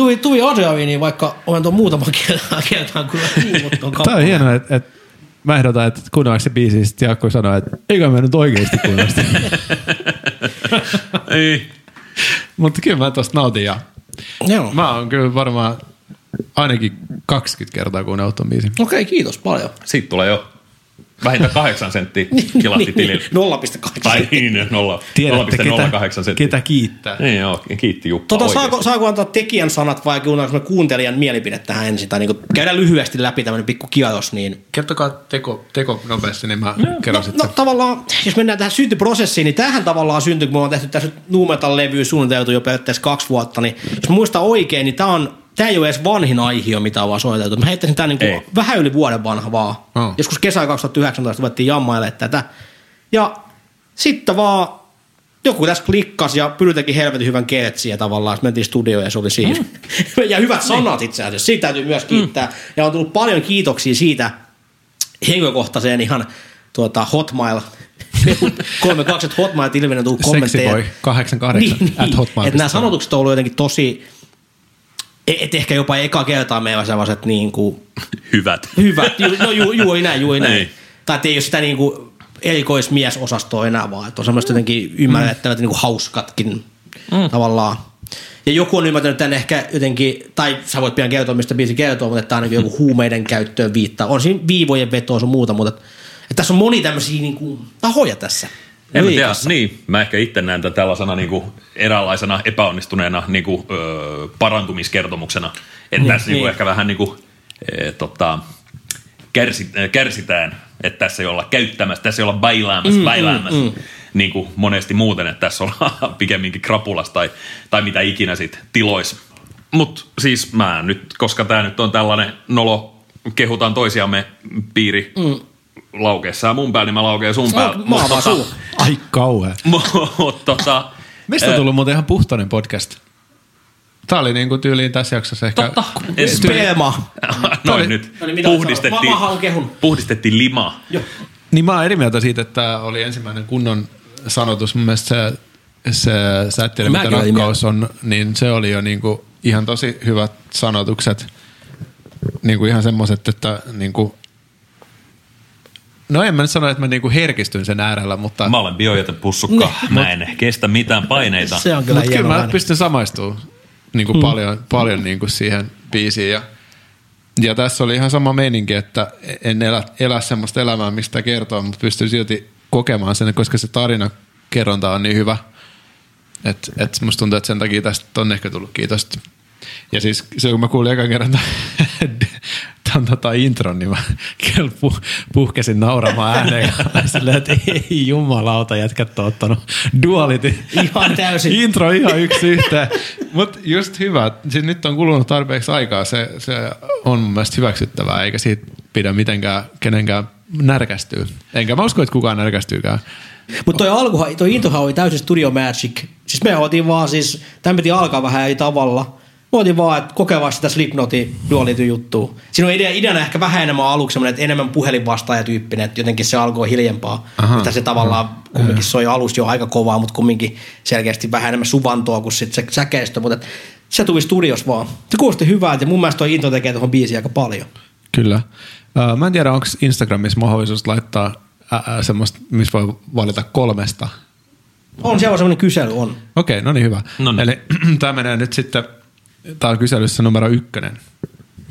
Kyllä tuli, tuli adrealiini, vaikka olen tuon muutaman kertaa kertaan kyllä niin, mutta on Tämä on hienoa, että, että mä ehdotan, että kuunnellaanko se biisi, sitten Jaakko sanoo, että eikä mä nyt oikeasti kuunnella sitä. Ei. Mutta kyllä mä tosta nautin ja Joo. mä oon kyllä varmaan ainakin 20 kertaa kuunnellut ton biisin. Okei, kiitos paljon. Siitä tulee jo vähintään kahdeksan senttiä kilahti tilille. 0,8 Tai niin, nolla- Tiedätte, 0,08 ketä, senttiä. ketä kiittää. Niin joo, kiitti Jukka Tota, saako, saako antaa tekijän sanat vai kuunnellaan me kuuntelijan mielipide tähän ensin? Tai niinku käydään lyhyesti läpi tämmöinen pikku kierros, niin Kertokaa teko, teko nopeasti, niin mä kerron No, sitten. no tavallaan, jos mennään tähän syntyprosessiin, niin tähän tavallaan syntyi, kun me on tehty tässä Nuumetal-levyä suunniteltu jo periaatteessa kaksi vuotta, niin jos mä muistan oikein, niin tämä on Tämä ei ole edes vanhin aihio, mitä on vaan soiteltu. Mä heittäisin tämän niin vähän yli vuoden vanha vaan. Oh. Joskus kesä 2019 ruvettiin jammailemaan tätä. Ja sitten vaan joku tässä klikkasi ja Pyry teki helvetin hyvän kertsiä tavallaan. Sitten mentiin studioon ja se oli siinä. Mm. ja hyvät sanat itse asiassa. Siitä täytyy myös kiittää. Mm. Ja on tullut paljon kiitoksia siitä henkilökohtaiseen ihan tuota, hotmail 32 hotmail ilmennyt tullut kommentteja. Sexiboy 88 at hotmail. Että nämä sanotukset on ollut jotenkin tosi, et ehkä jopa eka kertaa meillä sellaiset niin kuin Hyvät. hyvät, ju, no ju, juuri näin, juuri näin. Niin. Tai että ei ole sitä niin kuin erikoismiesosastoa enää vaan, että on semmoista jotenkin ymmärrettävät mm. niin kuin hauskatkin mm. tavallaan. Ja joku on ymmärtänyt tämän ehkä jotenkin, tai sä voit pian kertoa, mistä biisi kertoo, mutta että tämä on niin joku huumeiden käyttöön viittaa. On siinä viivojen vetoa sun muuta, mutta että, että tässä on moni tämmöisiä niin kuin, tahoja tässä. En mä tiedä, niin. Mä ehkä itse näen tämän tällaisena niin kuin, eräänlaisena epäonnistuneena niin kuin, öö, parantumiskertomuksena. Että Niin, niin, tässä niin. Niin niin. ehkä vähän niin kuin, e, tota, kärsi, äh, kärsitään, että tässä ei olla käyttämässä, tässä ei olla bailaamassa, mm, bailaamassa. Mm, mm. Niin kuin monesti muuten, että tässä ollaan pikemminkin krapulas tai, tai mitä ikinä sit tilois. Mutta siis mä nyt, koska tämä nyt on tällainen nolo, kehutaan toisiamme piiri mm. Laukeessa ja mun päällä, niin mä laukeen sun päällä. No, maa vaan suu. Ai kauhea. Mutta tota, Mistä on tullut muuten ihan puhtoinen podcast? Tää oli niinku tyyliin tässä jaksossa ehkä... Totta. En- Sperma. Noin nyt. No niin, Puhdistettiin? Mä- mä haluan kehun. puhdistettiin limaa. Joo. Niin mä oon eri mieltä siitä, että tämä oli ensimmäinen kunnon sanotus. Mun mielestä se, se sä et tiedä, mitä rakkaus on, niin se oli jo niinku ihan tosi hyvät sanotukset. Niinku ihan semmoiset, että niinku, No en mä nyt sano, että mä niinku herkistyn sen äärellä, mutta, Mä olen biojätepussukka. Mä en kestä mitään paineita. Se on kyllä mutta kyllä mä ääni. pystyn samaistumaan niinku hmm. paljon, paljon niinku siihen biisiin. Ja, ja tässä oli ihan sama meininki, että en elä, elä semmoista elämää, mistä kertoo, mutta pystyn silti kokemaan sen, koska se tarina kerronta on niin hyvä. Että et musta tuntuu, että sen takia tästä on ehkä tullut kiitosta. Ja siis se, kun mä kuulin ekan kerran tämän tota intron, niin mä kyllä puh, puhkesin nauramaan ääneen. Silleen, että ei jumalauta, jätkät on ottanut duality. Ihan täysin. Intro ihan yksi yhteen. Mutta just hyvä. Siis nyt on kulunut tarpeeksi aikaa. Se, se on mun mielestä hyväksyttävää, eikä siitä pidä mitenkään kenenkään närkästyä. Enkä mä usko, että kukaan närkästyykään. Mutta toi alkuhan, toi intohan oli täysin Studio Magic. Siis me otin vaan siis, tämän piti alkaa vähän eri tavalla. Me otin vaan, että kokea sitä Slipknotin duality juttua. Siinä on idea, ideana ehkä vähän enemmän aluksi semmoinen, että enemmän puhelinvastaajatyyppinen, että jotenkin se alkoi hiljempaa. Aha. Että se tavallaan kumminkin soi alusta jo aika kovaa, mutta kumminkin selkeästi vähän enemmän suvantoa kuin sit se säkeistö. Mutta se tuli studios vaan. Se kuulosti hyvältä ja mun mielestä toi into tekee tuohon biisiin aika paljon. Kyllä. Mä en tiedä, onko Instagramissa mahdollisuus laittaa ää, semmoista, missä voi valita kolmesta. On, siellä on semmoinen kysely, on. Okei, no niin hyvä. Noniin. Eli tämä menee nyt sitten, tämä on kyselyssä numero ykkönen.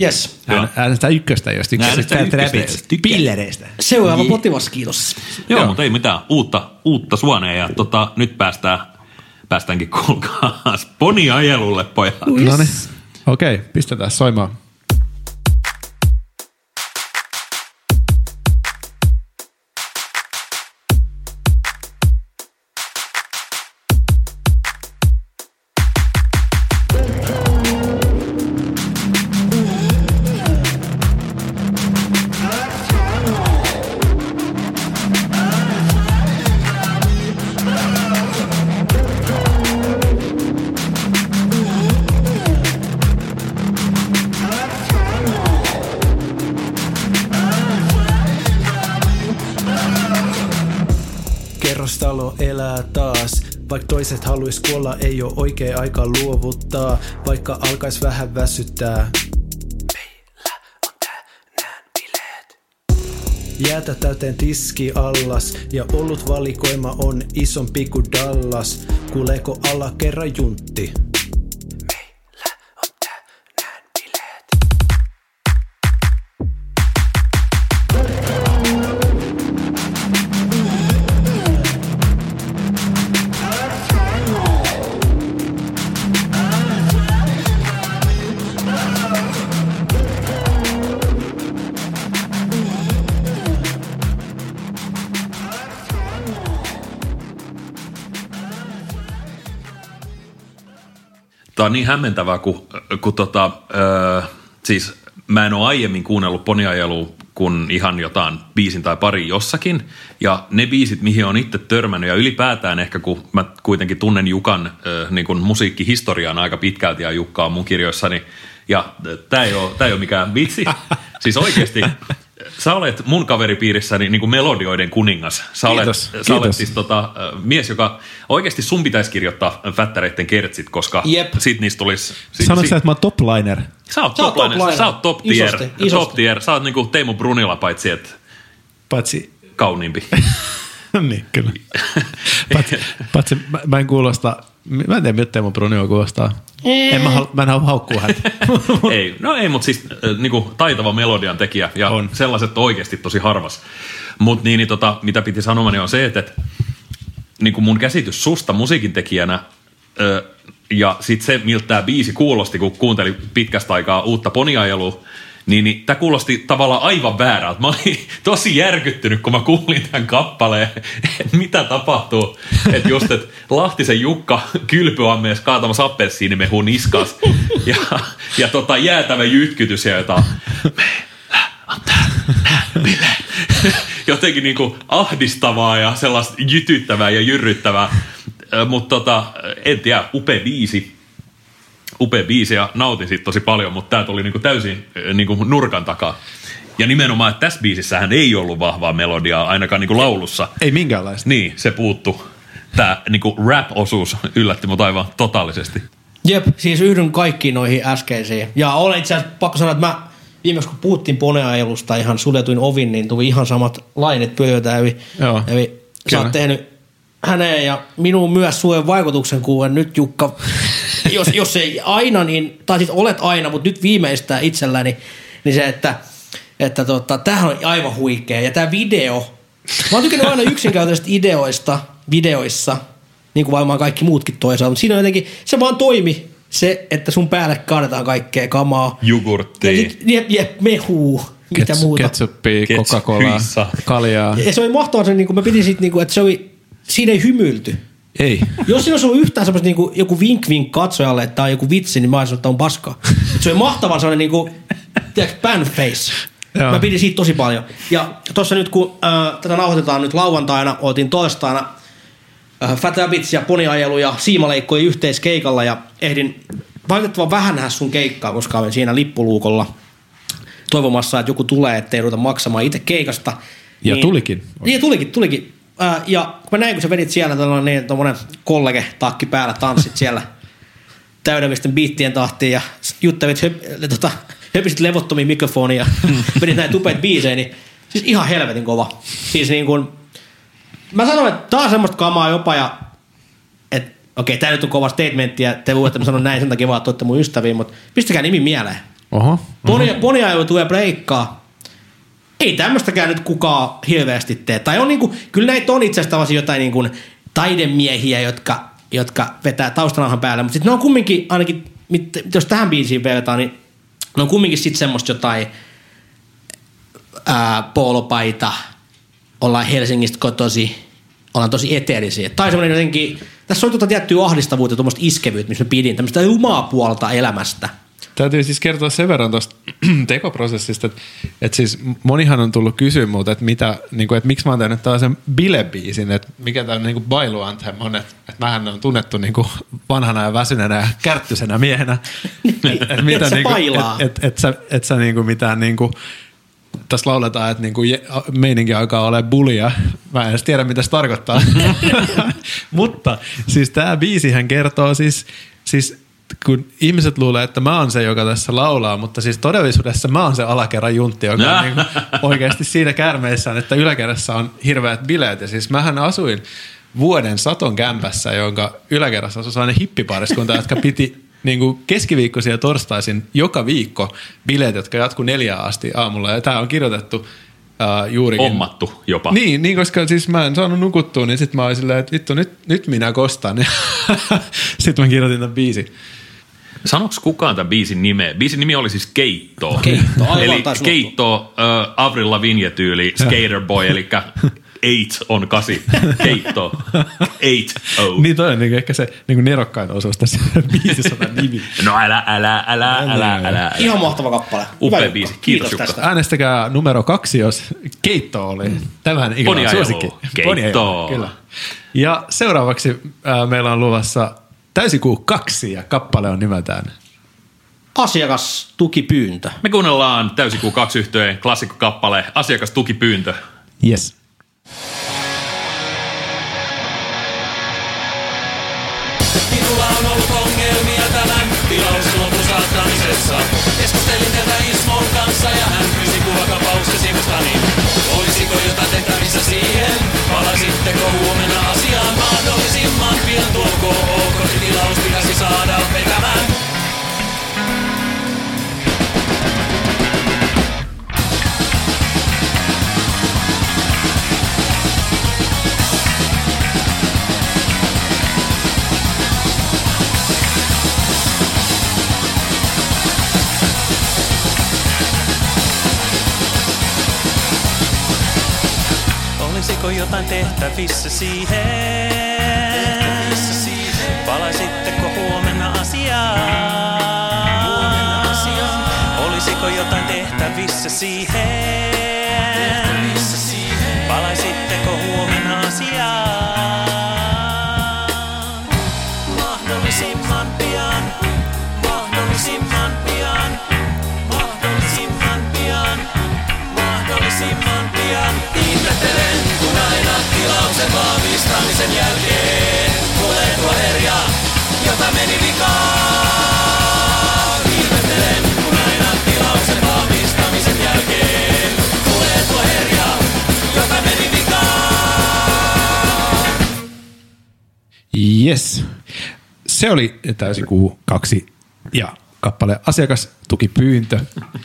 Yes. Ään- Äänestää ykköstä, jos tykkää. Pillereistä. Seuraava potilas, kiitos. Joo, Joo. mutta ei mitään. Uutta, uutta suonea ja tota, nyt päästään, päästäänkin kuulkaa poniajelulle, pojat. No niin. Okei, pistetään soimaan. Ei oo oikea aika luovuttaa, vaikka alkais vähän väsyttää. Jäätä täyteen tiski allas ja ollut valikoima on isompi kuin Dallas. Kuuleeko alla kerran juntti? Tämä on niin hämmentävää, kun, kun tota, ö, siis mä en ole aiemmin kuunnellut poniajelua kuin ihan jotain biisin tai pari jossakin. Ja ne biisit, mihin on itse törmännyt ja ylipäätään ehkä kun mä kuitenkin tunnen Jukan ö, niin kuin musiikkihistorian aika pitkälti ja Jukka on mun kirjoissani. Ja tämä ei, ei ole mikään vitsi. Siis oikeasti sä olet mun kaveripiirissäni niin kuin melodioiden kuningas. Sä olet, Kiitos, sä kiitos. olet siis tota, mies, joka oikeasti sun pitäisi kirjoittaa fättäreitten kertsit, koska Jep. sit niistä tulisi... si- Sanoitko si- sä, että mä oon topliner? Sä oot Sä oot toplainen, toplainen. sä oot top tier, Isosti, isosti. top tier. Sä oot niinku Teemu Brunila, paitsi että Paitsi kauniimpi. niin, kyllä. Paitsi, paitsi mä, mä en kuulosta, mä en tiedä, mitä Teemu Brunio kuulostaa. En mä, hal- mä en halua haukkua häntä. ei, no ei, mutta siis äh, niinku taitava melodian tekijä ja On. sellaiset on oikeasti tosi harvas. Mutta niin, niin tota, mitä piti sanomani on se, että, että niinku mun käsitys susta musiikin tekijänä ö, ja sitten se, miltä tämä biisi kuulosti, kun kuuntelin pitkästä aikaa uutta poniajelua, niin, niin tämä kuulosti tavallaan aivan väärältä. Mä olin tosi järkyttynyt, kun mä kuulin tämän kappaleen, että mitä tapahtuu. Että just, että Lahtisen Jukka kylpyammeessa kaatamassa appelsiinimehu niskas ja, ja tota jäätävä jytkytys ja jotain. Meillä on bileet. Jotenkin niinku ahdistavaa ja sellaista jytyttävää ja jyrryttävää. Mutta tota, en tiedä, upea biisi upea biisi ja nautin siitä tosi paljon, mutta tämä tuli niinku täysin äh, niinku nurkan takaa. Ja nimenomaan, että tässä biisissähän ei ollut vahvaa melodiaa, ainakaan niinku laulussa. Ei minkäänlaista. Niin, se puuttu. Tämä niinku rap-osuus yllätti mut aivan totaalisesti. Jep, siis yhdyn kaikkiin noihin äskeisiin. Ja olen itse asiassa pakko sanoa, että mä viimeksi kun puhuttiin poneajelusta ihan suljetuin ovin, niin tuli ihan samat lainit pyötä. Eli, Joo, eli sä oot tehnyt häneen ja minuun myös suuren vaikutuksen, kun nyt Jukka, jos, jos ei aina, niin, tai siis olet aina, mutta nyt viimeistään itselläni, niin se, että, että tota, tämähän on aivan huikea. Ja tämä video, mä oon tykännyt aina yksinkertaisista ideoista, videoissa, niin kuin varmaan kaikki muutkin toisaalta, mutta siinä on jotenkin, se vaan toimi se, että sun päälle kaadetaan kaikkea kamaa. Jogurttia. Ja sit, jep, jep, mehuu, mitä Kets- muuta. Ketsuppia, Kets- Coca-Colaa, kaljaa. Ja se oli mahtavaa, se, niin kuin mä pidin siitä, niin kuin, että se oli, siinä ei hymyilty. Ei. Jos siinä olisi ollut yhtään semmoista niinku, joku vink vink katsojalle, että tämä on joku vitsi, niin mä olisin että on paskaa. Et se oli mahtavan sellainen niinku, tiedätkö, pan face. Joo. Mä pidin siitä tosi paljon. Ja tuossa nyt kun äh, tätä nauhoitetaan nyt lauantaina, oltiin torstaina äh, Fat Rabbits ja poniajelu ja Siimaleikko oli yhteiskeikalla ja ehdin valitettavan vähän nähdä sun keikkaa, koska olin siinä lippuluukolla toivomassa, että joku tulee, ettei ruveta maksamaan itse keikasta. Ja tulikin. Niin, tulikin, tulikin. Ää, ja kun mä näin, kun sä vedit siellä tällainen niin, tommonen kollege takki päällä, tanssit siellä täydellisten biittien tahtiin ja juttelit, höp, tota, höpisit levottomia mikrofonia ja vedit näin tupeet biisejä, niin siis ihan helvetin kova. Siis niin kuin, mä sanoin, että tää on semmoista kamaa jopa ja että okei, tää nyt on kova statementti ja te voitte mä sanon näin sen takia vaan, että olette mun ystäviä, mutta pistäkää nimi mieleen. Oho. Poni, poniajelu tulee breikkaa. Ei tämmöistäkään nyt kukaan hirveästi tee. Tai on niinku, kyllä näitä on itse asiassa jotain niinku taidemiehiä, jotka, jotka vetää taustanauhan päälle, mutta sitten ne on kumminkin, ainakin mit, jos tähän biisiin verrataan, niin ne on kumminkin sitten semmoista jotain ää, poolopaita, ollaan Helsingistä kotosi, ollaan tosi eteerisiä. Tai semmoinen jotenkin, tässä on tuota tiettyä ahdistavuutta, tuommoista iskevyyttä, missä mä pidin, tämmöistä rumaa puolta elämästä. Täytyy siis kertoa sen verran tuosta tekoprosessista, että, että siis monihan on tullut kysyä multa, että, mitä, niin kuin, että miksi mä oon tehnyt tällaisen bilebiisin, että mikä tämä niin bailu anthem on, että, että mähän on tunnettu niin kuin vanhana ja väsyneenä ja kärttyisenä miehenä. että, Et sä bailaa. Että et, et sä, et sä niin kuin mitään niin kuin, tässä lauletaan, että niinku meininki alkaa olla bulia. Mä en edes tiedä, mitä se tarkoittaa. Mutta siis tämä biisihän kertoo siis, siis kun ihmiset luulee, että mä oon se, joka tässä laulaa, mutta siis todellisuudessa mä oon se alakerran juntti, joka on niinku oikeasti siinä kärmeissään, että yläkerrassa on hirveät bileet. Ja siis mähän asuin vuoden saton kämpässä, jonka yläkerrassa asui sellainen hippipariskunta, jotka piti niin kuin keskiviikkoisia ja torstaisin joka viikko bileet, jotka jatkuu neljään asti aamulla. Ja tämä on kirjoitettu uh, juurikin. Ommattu jopa. Niin, niin, koska siis mä en saanut nukuttua, niin sitten mä olin silleen, että vittu, nyt, nyt minä kostan. sitten mä kirjoitin tämän biisin. Sanoks kukaan tämän biisin nimeä? Biisin nimi oli siis Keitto. Keitto, eli Keitto, uh, Avril Lavigne tyyli, Skater Boy, eli eight on kasi. Keitto, eight oh. Niin toi on niin ehkä se niin nerokkain osuus tässä biisissä on tämä nimi. No älä, älä, älä, älä, älä. älä. Ihan mahtava kappale. Upea Hyvä biisi. Kiitos, Kiitos tästä. Äänestäkää numero kaksi, jos keitto oli. Tämän ikävän Poniajelu. suosikki. Keitto. Kyllä. Ja seuraavaksi äh, meillä on luvassa täysikuu kaksi ja kappale on nimeltään Asiakastukipyyntö. Me kuunnellaan täysikuu kaksi yhteen klassikkokappale, asiakastukipyyntö. Yes. Minulla on ollut ongelmia tämän tilauslopun saattamisessa. Keskustelin tätä Ismon kanssa ja hän pyysi kuvakapauksen sivustani. Olisiko jotain tehtävissä siihen? Palasitteko huomenna asiaan mahdollisimman pian tuoko ok, tilaus pitäisi saada vetämään. Olisiko jotain tehtävissä siihen? Palaisitteko huomenna asiaan? Huomenna asiaan. Olisiko jotain tehtävissä siihen? Strandisen jälkeen Tulee tuo herja, jota meni vikaan? Ihmettelen, kun aina tilauksen valmistamisen jälkeen Tulee tuo herja, jota meni vikaan? Yes. Se oli täysin kuu kaksi ja kappale asiakastukipyyntö.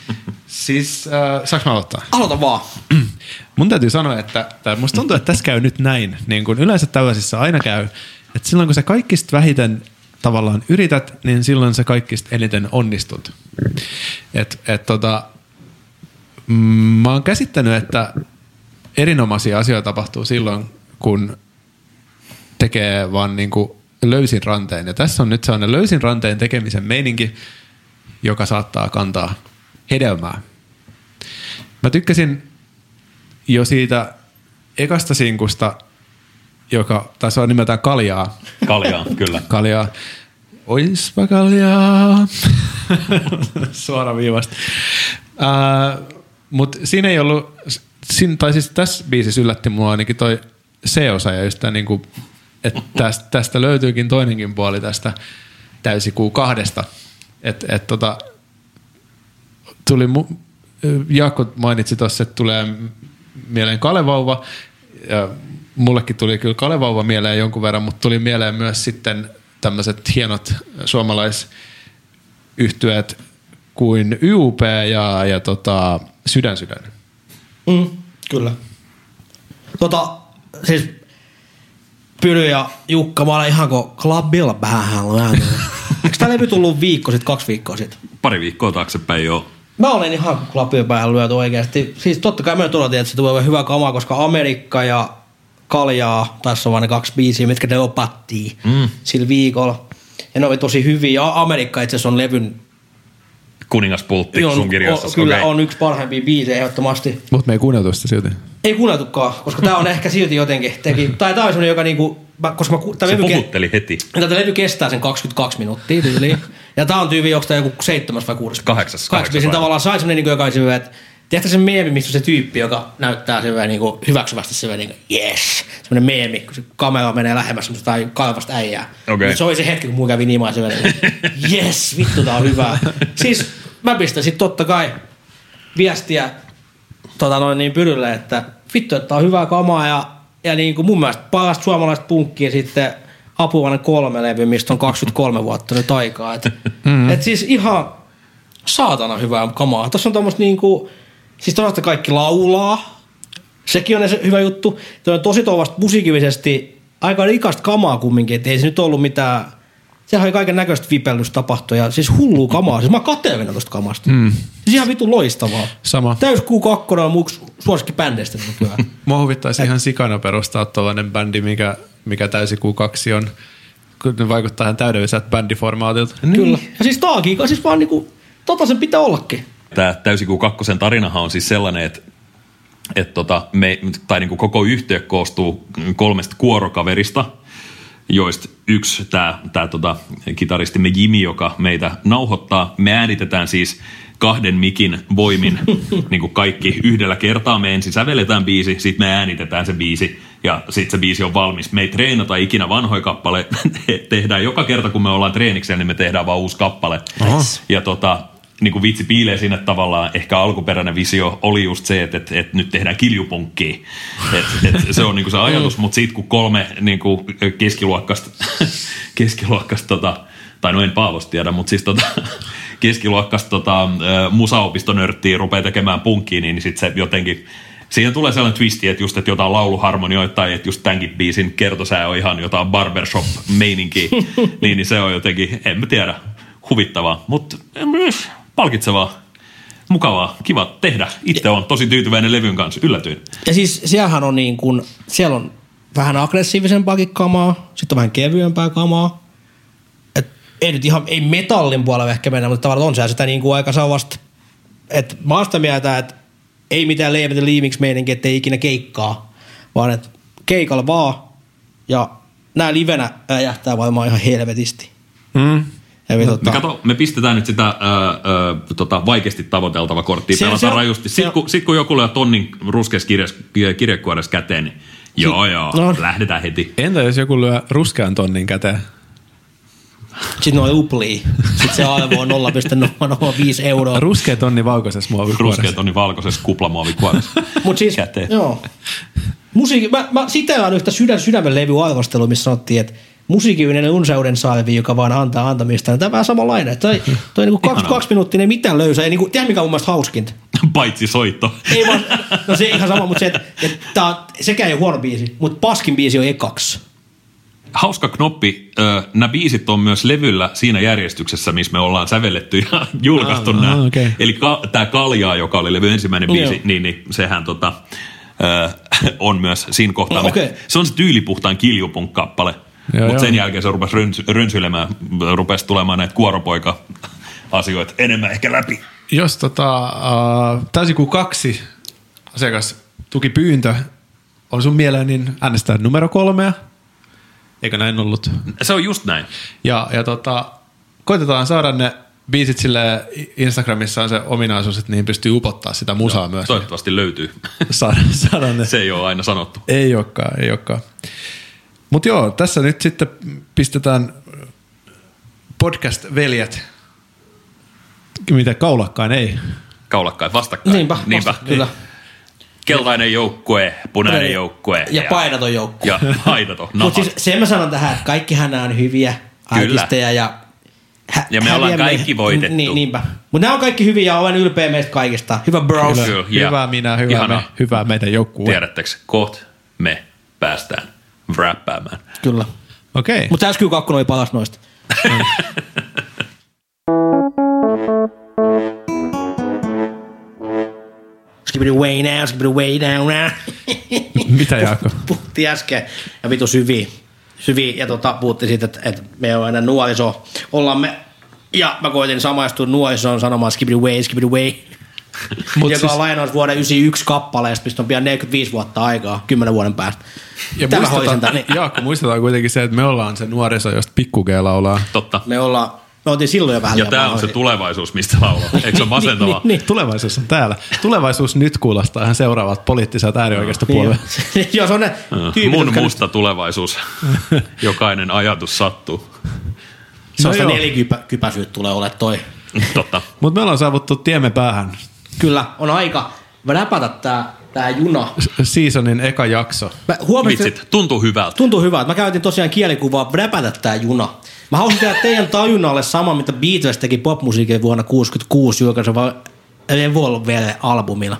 siis äh, saanko mä aloittaa? Aloita vaan. Mun täytyy sanoa, että tai musta tuntuu, että tässä käy nyt näin. Niin kuin yleensä tällaisissa aina käy, että silloin kun sä kaikista vähiten tavallaan yrität, niin silloin sä kaikista eniten onnistut. Et, et tota, mm, mä oon käsittänyt, että erinomaisia asioita tapahtuu silloin, kun tekee vaan niin kuin löysin ranteen. Ja tässä on nyt sellainen löysin ranteen tekemisen meininki, joka saattaa kantaa hedelmää. Mä tykkäsin jo siitä ekasta sinkusta, joka taisi olla nimeltään Kaljaa. Kaljaa, kyllä. Kaljaa. Oispa kaljaa. Suora viivasta. Uh, Mutta siinä ei ollut, siinä, tai siis tässä biisissä yllätti mua ainakin toi C-osa ja just tää niinku, että tästä, tästä löytyykin toinenkin puoli tästä täysikuu kahdesta. Että et tota, tuli mu, Jaakko mainitsi tuossa, että tulee mieleen Kalevauva. Ja mullekin tuli kyllä Kalevauva mieleen jonkun verran, mutta tuli mieleen myös sitten tämmöiset hienot suomalaisyhtyeet kuin YUP ja, ja tota, Sydän Sydän. Mm, kyllä. Tota, siis Pyly ja Jukka, mä olen ihan kuin klubilla vähän. Eikö tää levy tullut viikko sitten, kaksi viikkoa sitten? Pari viikkoa taaksepäin jo. Mä olen ihan klubilla päähän lyöty oikeasti. Siis totta kai mä nyt odotin, että se tulee hyvä kamaa, koska Amerikka ja Kaljaa, tässä on vain ne kaksi biisiä, mitkä ne opattiin mm. sillä viikolla. Ja ne oli tosi hyviä. Ja Amerikka itse asiassa on levyn Kuningaspultti on, sun kirjassa. on, kyllä on yksi parhaimpia biisejä ehdottomasti. Mutta me ei kuunneltu sitä silti. Ei kuunneltukaan, koska tää on ehkä silti jotenkin, teki, tai tää on semmonen, joka niinku, koska mä, tää Se levy, ke- puhutteli heti. Tätä levy kestää sen 22 minuuttia tyyliin. Ja tää on tyyli, onko tää joku seitsemäs vai kuudes? Kahdeksas, Kahdeksas biisin tavallaan sai semmonen, niinku, joka semmoinen, että Tiedätkö se meemi, missä se tyyppi, joka näyttää semmoinen niinku hyväksyvästi semmoinen niinku, yes, semmoinen meemi, kun se kamera menee lähemmäs semmoista tai kalvasta äijää. Okei. Niin se oli se hetki, kun mulla kävi niin vaan semmoinen, yes, vittu tää on hyvä. siis mä pistän sit totta kai viestiä tota noin niin pyrylle, että vittu, että tää on hyvää kamaa ja, ja niin kuin mun mielestä parasta suomalaista punkkia sitten Apuvainen kolme levy, mistä on 23 vuotta nyt aikaa. Et, mm-hmm. et siis ihan saatana hyvää kamaa. Tuossa on tommoista niinku, siis toisaalta kaikki laulaa, sekin on se hyvä juttu. Tuo on tosi tuollaista musiikillisesti aika rikasta kamaa kumminkin, että ei se nyt ollut mitään, sehän oli kaiken näköistä vipellystä tapahtua ja siis hullua kamaa. Siis mä oon kateellinen tuosta kamasta. Mm. Siis ihan vitun loistavaa. Sama. Täys Q2 on mun suosikki bändeistä nykyään. Mua huvittaisi ihan sikana perustaa tuollainen bändi, mikä, mikä täysi Q2 on. Ne vaikuttaa ihan täydelliseltä bändiformaatilta. Kyllä. Ja siis taakin, siis vaan niinku, tota sen pitää ollakin. Tämä täysikuu kakkosen tarinahan on siis sellainen, että et tota, me, tai niinku koko yhtiö koostuu kolmesta kuorokaverista, joista yksi, tämä tää tota, kitaristimme Jimi, joka meitä nauhoittaa. Me äänitetään siis kahden mikin voimin niin kuin kaikki yhdellä kertaa. Me ensin sävelletään biisi, sitten me äänitetään se biisi ja sitten se biisi on valmis. Me ei treenata ikinä vanhoja kappale, tehdään joka kerta kun me ollaan treeniksellä, niin me tehdään vaan uusi kappale. Ja tota, niin kuin vitsi piilee siinä, että tavallaan ehkä alkuperäinen visio oli just se, että, että, että nyt tehdään kiljupunkkia. Että, että se on niin kuin se ajatus, mutta sitten kun kolme niin kuin keskiluokkasta, keskiluokkasta tota, tai no en Paavosta tiedä, mutta siis tota, keskiluokkasta tota, musaopistonörttiä rupeaa tekemään punkkiin, niin sitten se jotenkin Siihen tulee sellainen twisti, että just että jotain lauluharmonioita tai että just tämänkin biisin kertosää on ihan jotain barbershop-meininkiä, niin, niin se on jotenkin, en mä tiedä, huvittavaa, mutta myös palkitsevaa, mukavaa, kiva tehdä. Itse on tosi tyytyväinen levyn kanssa, yllätyin. Ja siis siellähän on niin kuin, siellä on vähän aggressiivisempaakin kamaa, sitten on vähän kevyempää kamaa. Et ei nyt ihan, ei metallin puolella ehkä mennä, mutta tavallaan on siellä sitä niin kuin aika sellaista, että mä oon sitä mieltä, että ei mitään leivätä liimiksi meininki, ettei ikinä keikkaa, vaan että keikalla vaan ja nämä livenä räjähtää varmaan ihan helvetisti. Mm. Me, Me, tota, kato, me pistetään nyt sitä ää, ää, tota, vaikeasti tavoiteltava korttia, Se- pelataan se- rajusti. Sitten kun, sit, kun joku lyö tonnin ruskeassa kirjas, kirjekuoressa käteen, niin joo joo, no. lähdetään heti. Entä jos joku lyö ruskean tonnin käteen? Sitten noin uplii. Sitten se arvo on 0,005 euroa. Ruskea tonni valkoisessa Ruskea muovikuoressa. tonni valkoisessa kuplamuovikuoressa. Mut siis, Käteen. joo. Musiikki, mä, mä siteeraan yhtä sydän sydämen levy arvostelua, missä sanottiin, että musiikillinen unseuden salvi, joka vaan antaa antamista. Tämä on vähän samanlainen. Toi, toi niinku kaksi, kaksi minuuttia, ei mitään löysä. Ei niinku, tiedä mikä on mun mielestä hauskinta? Paitsi soitto. Ei vaan, no se ihan sama, mutta se, että, että tää on, sekään ei ole huono biisi, mutta paskin biisi on ekaksi. Hauska knoppi. Nämä biisit on myös levyllä siinä järjestyksessä, missä me ollaan sävelletty ja julkaistu Ah, nämä. okei. Eli ka- tämä Kaljaa, joka oli levy ensimmäinen biisi, niin, niin sehän tota, ö, on myös siinä kohtaa. No, okei. Se on se tyylipuhtaan kiljupunk-kappale. Mutta sen jälkeen se rupesi rönsy- rönsyilemään, rupesi tulemaan näitä kuoropoika-asioita enemmän ehkä läpi. Jos tota, uh, täysikuu kaksi asiakas tuki pyyntö on sun mieleen, niin äänestää numero kolmea. Eikö näin ollut? Se on just näin. Ja, ja tota, koitetaan saada ne biisit sille Instagramissa on se ominaisuus, että niihin pystyy upottaa sitä musaa myös. Toivottavasti löytyy. Saada, saada ne. Se ei ole aina sanottu. Ei olekaan, ei olekaan. Mutta joo, tässä nyt sitten pistetään podcast-veljet. Mitä kaulakkaan ei. Kaulakkain vastakkain. Niinpä, Niinpä. vasta, kyllä. Keltainen joukkue, punainen joukkue. Ja painaton joukkue. Ja painaton. Mutta siis sen mä sanon tähän, että kaikkihan nämä on hyviä artisteja ja hä- Ja me ollaan häviämme- kaikki voitettu. Niin, niinpä. Mutta nämä on kaikki hyviä ja olen ylpeä meistä kaikista. Hyvä bros. Kyllä. Kyllä, ja hyvä minä, hyvä, ihanaa. me, hyvä meidän joukkue. Tiedättekö, kohta me päästään räppäämään. Kyllä. Okei. Okay. Mutta SQ2 oli palas noista. Skip it away now, skip it away down now. Mitä Jaakko? Puhuttiin äsken ja vitu syviä. syviä ja tota, puhuttiin siitä, että, että me on aina nuoriso. Ollaan me, ja mä koitin samaistua nuorisoon sanomaan skip it away, skip it away. Mut joka siis- on lainaus vuoden 91 kappaleesta, mistä on pian 45 vuotta aikaa, 10 vuoden päästä. Ja Tämä muistetaan, hoisin niin. Jaakko, muistetaan kuitenkin se, että me ollaan se nuoriso, josta pikkukee laulaa. Totta. Me ollaan, me oltiin silloin jo vähän Ja tämä on se tulevaisuus, mistä laulaa. Eikö se ole masentavaa? niin, niin. Tulevaisuus on täällä. Tulevaisuus nyt kuulostaa ihan seuraavat poliittiset äärioikeistopuolueet. Niin, Joo, se on ne tyypit, Mun musta tulevaisuus. Jokainen ajatus sattuu. se on No sitä nelikypäisyyttä tulee olemaan toi. Totta. Mutta me ollaan saavuttu tiemme päähän. Kyllä, on aika räpätä tää, tää juna. Seasonin eka jakso. Mä huomasin, Vitsit, tuntuu hyvältä. tuntuu hyvältä. Mä käytin tosiaan kielikuvaa räpätä tää juna. Mä haluaisin tehdä teidän tajunnalle sama, mitä Beatles teki popmusiikin vuonna 66 julkaiseva Revolver-albumilla.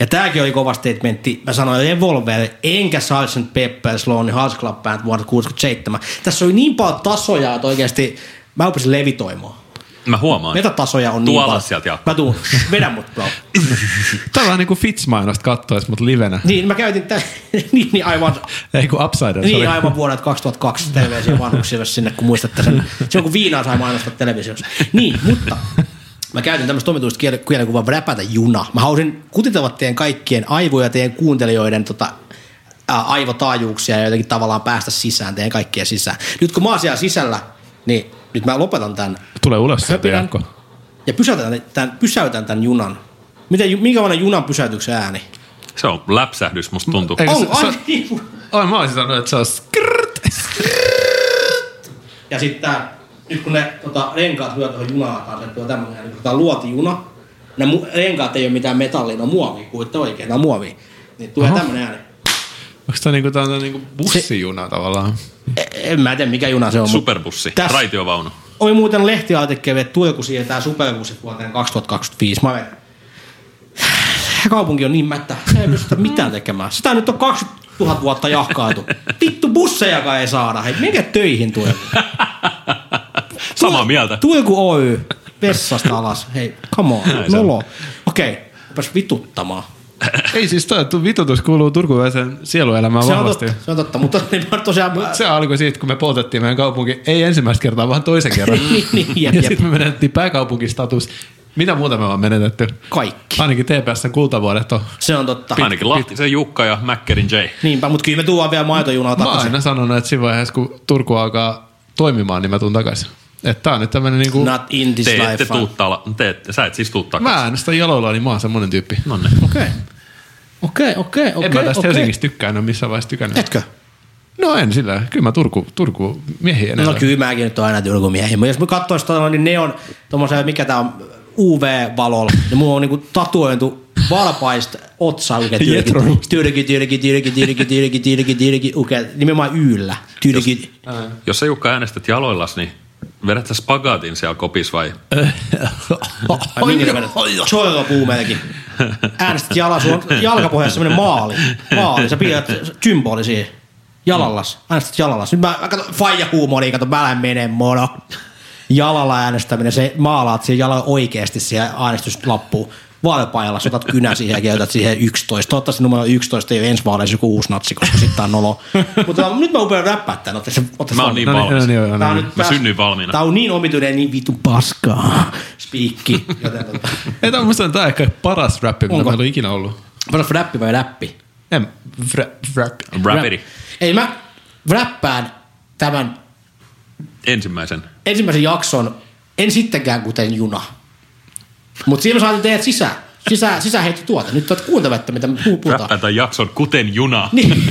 Ja tääkin oli kova statementti. Mä sanoin Revolver, enkä Sgt. Pepper's Lonely Hearts Club Band vuonna 67. Tässä oli niin paljon tasoja, että oikeasti mä rupesin levitoimaan. Mä huomaan. Metatasoja on niin Tuolla paljon. sieltä, Jaakko. Mä tuun, vedä mut bro. Tämä on vähän niin kuin Fitz-mainosta kattois, mutta livenä. Niin, mä käytin tämän, niin, niin aivan, Ei kun Upsider. niin sorry. aivan vuodet 2002 televisio vanhuksille sinne, kun muistatte sen. Se on kun viinaa sai mainostaa televisiossa. Niin, mutta mä käytin tämmöistä omituista kiel- kielikuvaa räpätä juna. Mä halusin kutitella teidän kaikkien aivoja, teidän kuuntelijoiden tota, ää, aivotaajuuksia ja jotenkin tavallaan päästä sisään, teidän kaikkien sisään. Nyt kun mä oon siellä sisällä, niin nyt mä lopetan tämän Tulee ulos sieltä. Jaakko. ja pysäytän tämän, pysäytän tämän junan. Miten, minkälainen junan pysäytyksen ääni? Se on läpsähdys, musta tuntuu. Eikö On, se- se- on, niin. Oi, mä olisin sanonut, että se on skrrt. Ja sitten tää, nyt kun ne tota, renkaat tulee tuohon junaan kanssa, että tämmöinen, niin kun tää on luotijuna, ne mu- renkaat ei ole mitään metallia, ne on muovia, kuulitte oikein, ne on muovia. Niin tulee Oho. tämmönen ääni. Onko tämä niinku, tää niinku bussijuna tavallaan? E- En mä tiedä mikä juna se on. Superbussi, Tässä- raitiovaunu. Oli muuten lehtiartikkeli, että tuleeko siihen tää superbussit vuoteen 2025. Mä. Kaupunki on niin mättä, se ei pystytä mitään tekemään. Sitä nyt on 20 000 vuotta jahkailtu. Vittu bussejakaan ei saada. Hei, minkä töihin tulee? Samaa mieltä. Tuiku Oy. Vessasta alas. Hei, come on. Se. Nolo. Okei, okay. rupes vituttamaan. Ei siis toi tu- vitutus kuuluu turkulaisen sieluelämään Se on, vahvasti. totta, se on totta, mutta niin mä tosiaan... Mut se alkoi siitä, kun me poltettiin meidän kaupunki, ei ensimmäistä kertaa, vaan toisen kerran. niin, niin, jep, ja sitten me menettiin pääkaupunkistatus. Mitä muuta me ollaan menetetty? Kaikki. Ainakin TPSn kultavuodet on. Se on totta. Ainakin Lahtisen Jukka ja Mäkkärin J. Niinpä, mutta kyllä me tuodaan vielä maitojunaa Mä oon takaisin. aina sanonut, että siinä vaiheessa, kun Turku alkaa toimimaan, niin mä tuun takaisin. Että tää on nyt tämmönen niinku... Not in this Te ette life. tuu tala, te ette, sä et siis tuu takaisin. Mä äänestän jaloilla, niin mä oon semmonen tyyppi. Nonne. Okei. Okei, okei, okei. en mä tästä okei. Helsingistä tykkää, en ole missään vaiheessa tykännyt. Etkö? No en sillä. Kyllä mä Turku, Turku miehiä enemmän. No kyllä mäkin nyt on aina turkumiehiä. Mutta jos mä katsoin sitä niin neon, tommosen, mikä tää on, UV-valolla, niin mulla on niinku tatuointu valpaista otsaa uke Ruust. tyrki, tyrki, tyrki, tyrki, tyrki, tyrki, tyrki, uke, nimenomaan yllä. Tyrki. Jos sä Jukka äänestät jaloillas, niin vedät sä spagaatin siellä kopis vai? Ai minkä vedät? Puumelkin. Äänestät jala, sulla on jalkapohjassa semmonen maali. Maali, sä pidät symboli siihen. Jalallas. Äänestät jalallas. Nyt mä, mä katson, faija huumori, kato, mä lähden menee mono. Jalalla äänestäminen, se maalaat siihen jalalla oikeasti siihen äänestyslappuun. Vaalipajalla sä otat kynä siihen ja käytät siihen 11. Toivottavasti numero 11 ei ole ensi vaaleissa joku uusi natsi, koska sitten on nolo. Mutta nyt mä upean räppää tämän. Ootte, ootte Mä oon niin No niin, valmis. no niin, joo, Tää no on niin. nyt Mä synnyin valmiina. Tää on niin omituinen ja niin vittu paskaa. Spiikki. Joten tota. Ei tämä musta on tää ehkä paras räppi, mitä meillä on ikinä ollut. Paras räppi vai läppi? En, rap, rap. Rapidi. Ei mä räppään tämän Ensimmäisen. ensimmäisen jakson, en sittenkään kuten juna. Mutta siinä saatiin teidät sisään. Sisä, sisäheittotuote. Nyt oot kuuntelette, mitä me puhutaan. Räppää tämän jakson kuten juna. Niin,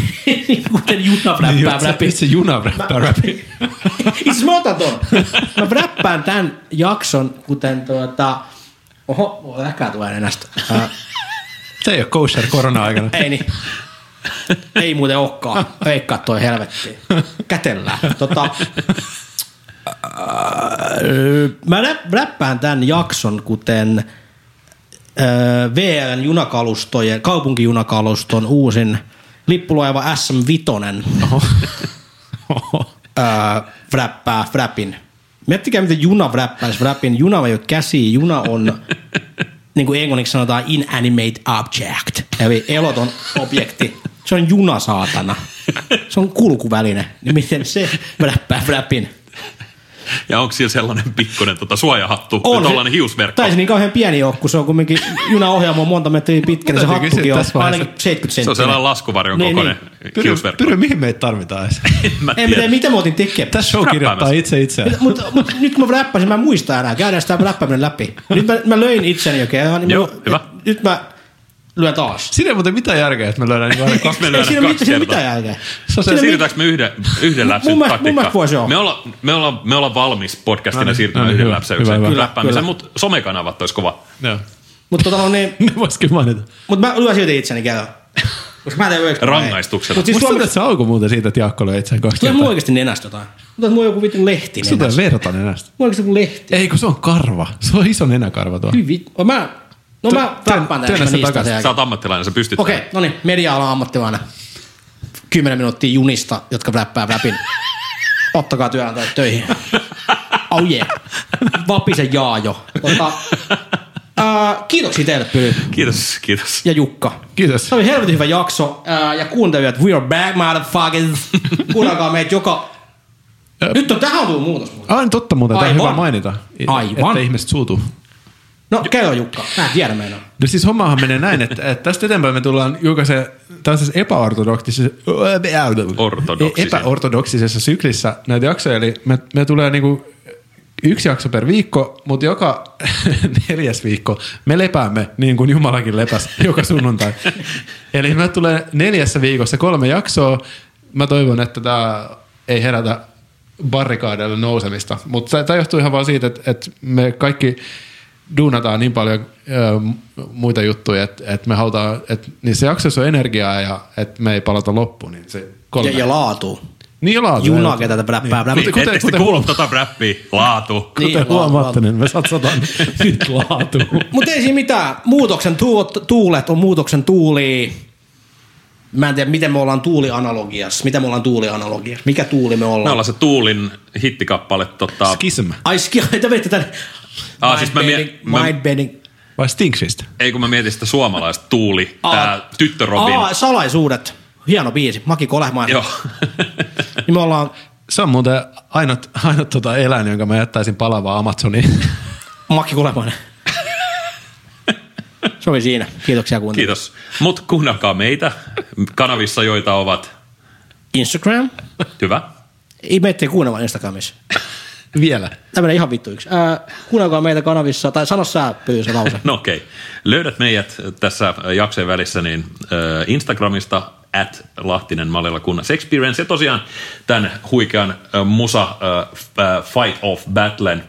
niin, kuten juna Niin, räppää räppi. se juna räppää räppi. Itse mä otan ton. Mä räppään tämän jakson, kuten tuota... Oho, mulla läkää tulee nenästä. Ää, Se ei ole kosher korona-aikana. ei niin. Ei muuten olekaan. Veikkaa toi helvettiin. Kätellään. Tota, mä rä- räppään tämän jakson, kuten öö, VLn junakalustojen, kaupunkijunakaluston uusin lippulaiva SM5 öö, räppää Frappin. Miettikää, miten juna räppäisi Frappin. Juna ei ole käsi, juna on, niin kuin englanniksi sanotaan, inanimate object, eli eloton objekti. Se on juna, saatana. Se on kulkuväline. Niin miten se räppää Frappin? Ja onko siellä sellainen pikkuinen tota, suojahattu On ja tollainen hiusverkko? Tai se niin kauhean pieni ole, kun se on kumminkin junaohjelma on monta metriä pitkä, niin se hattukin on ainakin 70 Se on senttiä. sellainen laskuvarjon Niin, kokoinen Pyry, hiusverkko. Pyry, mihin meitä tarvitaan edes? Mä En tiedä. tiedä, mitä mä otin tekemään. Tässä show kirjoittaa itse itseään. Mutta mut, nyt kun mä räppäsin, mä en muista enää. Käydään sitä räppääminen läpi. Nyt mä, mä löin itseni oikein. Niin Joo, mä, hyvä. Nyt mä lyön taas. Siinä ei muuten mitään järkeä, että me löydään niin aina kaksi. Me Ei löydään siinä kaksi siinä kertaa. mitään jälkeen. Se on se Siinä Siirrytäänkö me yhden, yhden läpsyn Mun mielestä- mun mielestä voisi olla. Me ollaan, me, ollaan, me ollaan valmis podcastina No niin, siirtymään no niin, yhden läpsäykseen. hyvä, hyvä. Läppäämisen, Kyllä. mutta somekanavat olisi kova. Joo. Mutta tota no niin, Ne vois kyllä mainita. mut mä lyön silti itseni kerran. Koska mä en tiedä, yöksi- Rangaistuksena. Mut siis Musta tuntuu, Suomessa että se alkoi muuten siitä, että Jaakko löi itseään kaksi tulee mulla kertaa. oikeesti nenästä jotain. Mutta mulla on joku vitun lehti Sulla nenässä. tulee verta nenästä. Mulla on oikeesti joku lehti. Ei, kun se on karva. Se on iso nenäkarva tuo. Hyvin. Mä, no mä Työnnä- räppään työnnä tämän, sen mä niistä takaisin. Sä oot ammattilainen, sä pystyt Okei, tähän. no niin, media-alan ammattilainen. Kymmenen minuuttia junista, jotka räppää räpin. Ottakaa työnantajat töihin. Oh yeah. Vapisen Jaajo. Tota, ää, kiitoksia teille Pyry Kiitos, kiitos. ja Jukka. Kiitos. Se oli helvetin hyvä jakso. Ää, ja kuuntelijat, we are back, motherfuckers. Kuunnelkaa meitä joka... Nyt on tähän on tullut muutos. muuten. Ai, totta muuten. Tämä on Aivan. hyvä mainita. Aivan. Että ihmiset suutuu. No, kerro Jukka. Mä en tiedä meinaa. No siis hommahan menee näin, että, että tästä eteenpäin me tullaan julkaiseen tällaisessa epäortodoksisessa, Ortodoksisessa. epäortodoksisessa syklissä näitä jaksoja. Eli me, me tulee niinku yksi jakso per viikko, mutta joka neljäs viikko me lepäämme niin kuin Jumalakin lepäs joka sunnuntai. Eli me tulee neljässä viikossa kolme jaksoa. Mä toivon, että tämä ei herätä barrikaadeille nousemista, mutta tämä johtuu ihan vaan siitä, että, että me kaikki duunataan niin paljon ö, muita juttuja, että, että me halutaan, että niissä jaksoissa on energiaa ja että me ei palata loppuun, niin se kolme. Ja, ja laatu. niin ja laatu. Juna, ketä tätä räppää Niin. Kuten- te kuten- kuullut tota räppiä? Laatu. Kuten Niin, huomaatte, niin me satsataan nyt laatuun. Mutta ei siinä mitään. Muutoksen tuot, tuulet on muutoksen tuuli. Mä en tiedä, miten me ollaan tuulianalogiassa. Mitä me ollaan tuulianalogiassa? Mikä tuuli me ollaan? Me ollaan se Tuulin hittikappale. Tota, Schism. Ai skia, te veitte tän. Ah, siis mä mie- mä- mindbending. Vai Stinkfist? ei kun mä mietin sitä suomalaista Tuuli, Aa. tää tyttö Robin. Aa, salaisuudet. Hieno biisi. Maki Kolehmainen. Joo. Niin me ollaan Se on muuten ainut, ainut tota eläin, jonka mä jättäisin palavaa Amazoniin. Maki Kolehmainen. Se oli siinä. Kiitoksia kuuntelijoille. Kiitos. Mut kuunnelkaa meitä kanavissa, joita ovat. Instagram. Hyvä. Ei meitä kuunnella Instagramissa. Vielä. Tämä menee ihan vittu yksi. Ää, kuunnelkaa meitä kanavissa, tai sano sä Pyy, se lause. No okei. Okay. Löydät meidät tässä jaksojen välissä niin äh, Instagramista at Lahtinen Malilla kunnas experience ja tosiaan tämän huikean äh, musa äh, äh, Fight Off Battlen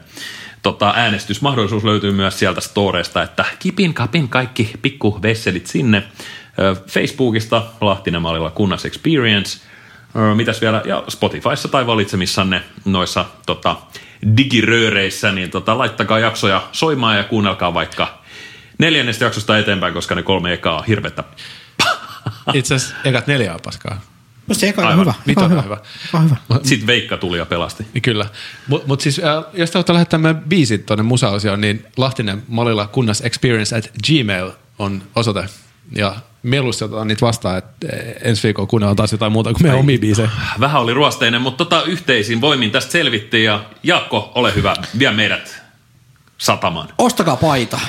tota, äänestysmahdollisuus löytyy myös sieltä storeista, että kipin kapin kaikki pikku vesselit sinne. Facebookista Lahtinen mallilla Kunnas Experience. Mitäs vielä? Ja Spotifyssa tai valitsemissanne noissa tota, digirööreissä, niin tota, laittakaa jaksoja soimaan ja kuunnelkaa vaikka neljännestä jaksosta eteenpäin, koska ne kolme ekaa on hirvettä. Itse asiassa ekat neljä on paskaa. Musta se eka on hyvä. Eka on hyvä. on hyvä. Eka on hyvä. Sitten Veikka tuli ja pelasti. Niin Kyllä. Mutta mut siis, äh, jos te olette lähettää meidän biisit tuonne musaosioon, niin Lahtinen malilla kunnas experience at gmail on osoite. Ja mieluusti otetaan niitä vastaan, että eh, ensi viikolla kuunnellaan taas jotain muuta kuin meidän omia biisejä. Vähän oli ruosteinen, mutta tota, yhteisin voimin tästä selvittiin ja Jaakko, ole hyvä, vie meidät satamaan. Ostakaa paita.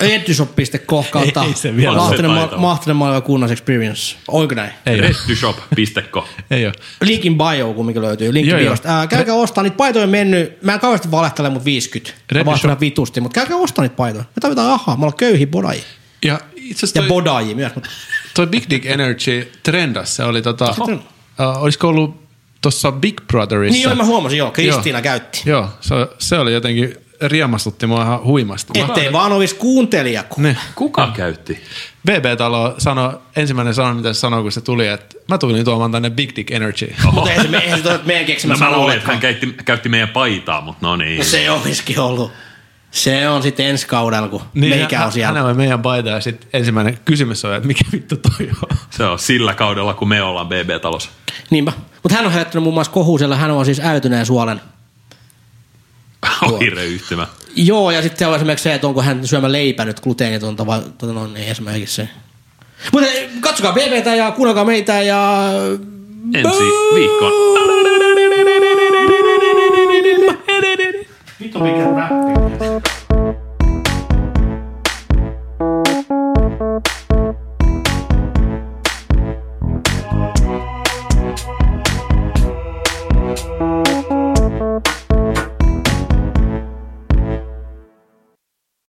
Etyshop.com kautta Ei se vielä Lahtinen, ma- paita. Mahtinen maailma kunnas experience. Onko näin? Ei ole. Reddyshop.co. Ei ole. Linkin bio kumminkin löytyy. Linkki Joo. Ää, käykää ostaa niitä paitoja on mennyt. Mä en kauheasti valehtele, mutta 50. Red Mä vastaan Shop. vitusti, mutta käykää ostaa niitä paitoja. Me tarvitaan rahaa. Me ollaan köyhiä bodajia. Ja itse asiassa Ja toi, bodajia myös. Mutta toi Big Dick Energy trendas, se oli tota, Sitten- uh, olisiko ollut tuossa Big Brotherissa? niin joo, mä huomasin, joo. Kristiina käytti. Joo, se, se oli jotenkin riemastutti mua ihan huimasti. Mä- Ettei vaan olisi kuuntelija. kun- Ne. Kuka käytti? BB-talo sanoi, ensimmäinen sana, mitä se sanoi, kun se tuli, että mä tulin tuomaan tänne Big Dick Energy. Mutta eihän se, me- eihän se meidän keksimä No, mä luulin, että hän käytti, käytti meidän paitaa, mutta no niin. Se olisikin ollut. Se on sitten ensi kaudella, kun niin, meikä hän- on siellä. Hänellä on meidän paita ja sitten ensimmäinen kysymys on, että mikä vittu toi on? Se on sillä kaudella, kun me ollaan BB-talossa. Niinpä. Mutta hän on herättänyt muun muassa kohusella, hän on siis äytyneen suolen. Oireyhtymä. Joo, ja sitten se on esimerkiksi se, että onko hän syömä leipä nyt gluteenitonta vai tota no, niin esimerkiksi se. Mutta katsokaa BBtä ja kuunnelkaa meitä ja... Ensi viikkoon. Vitun bija.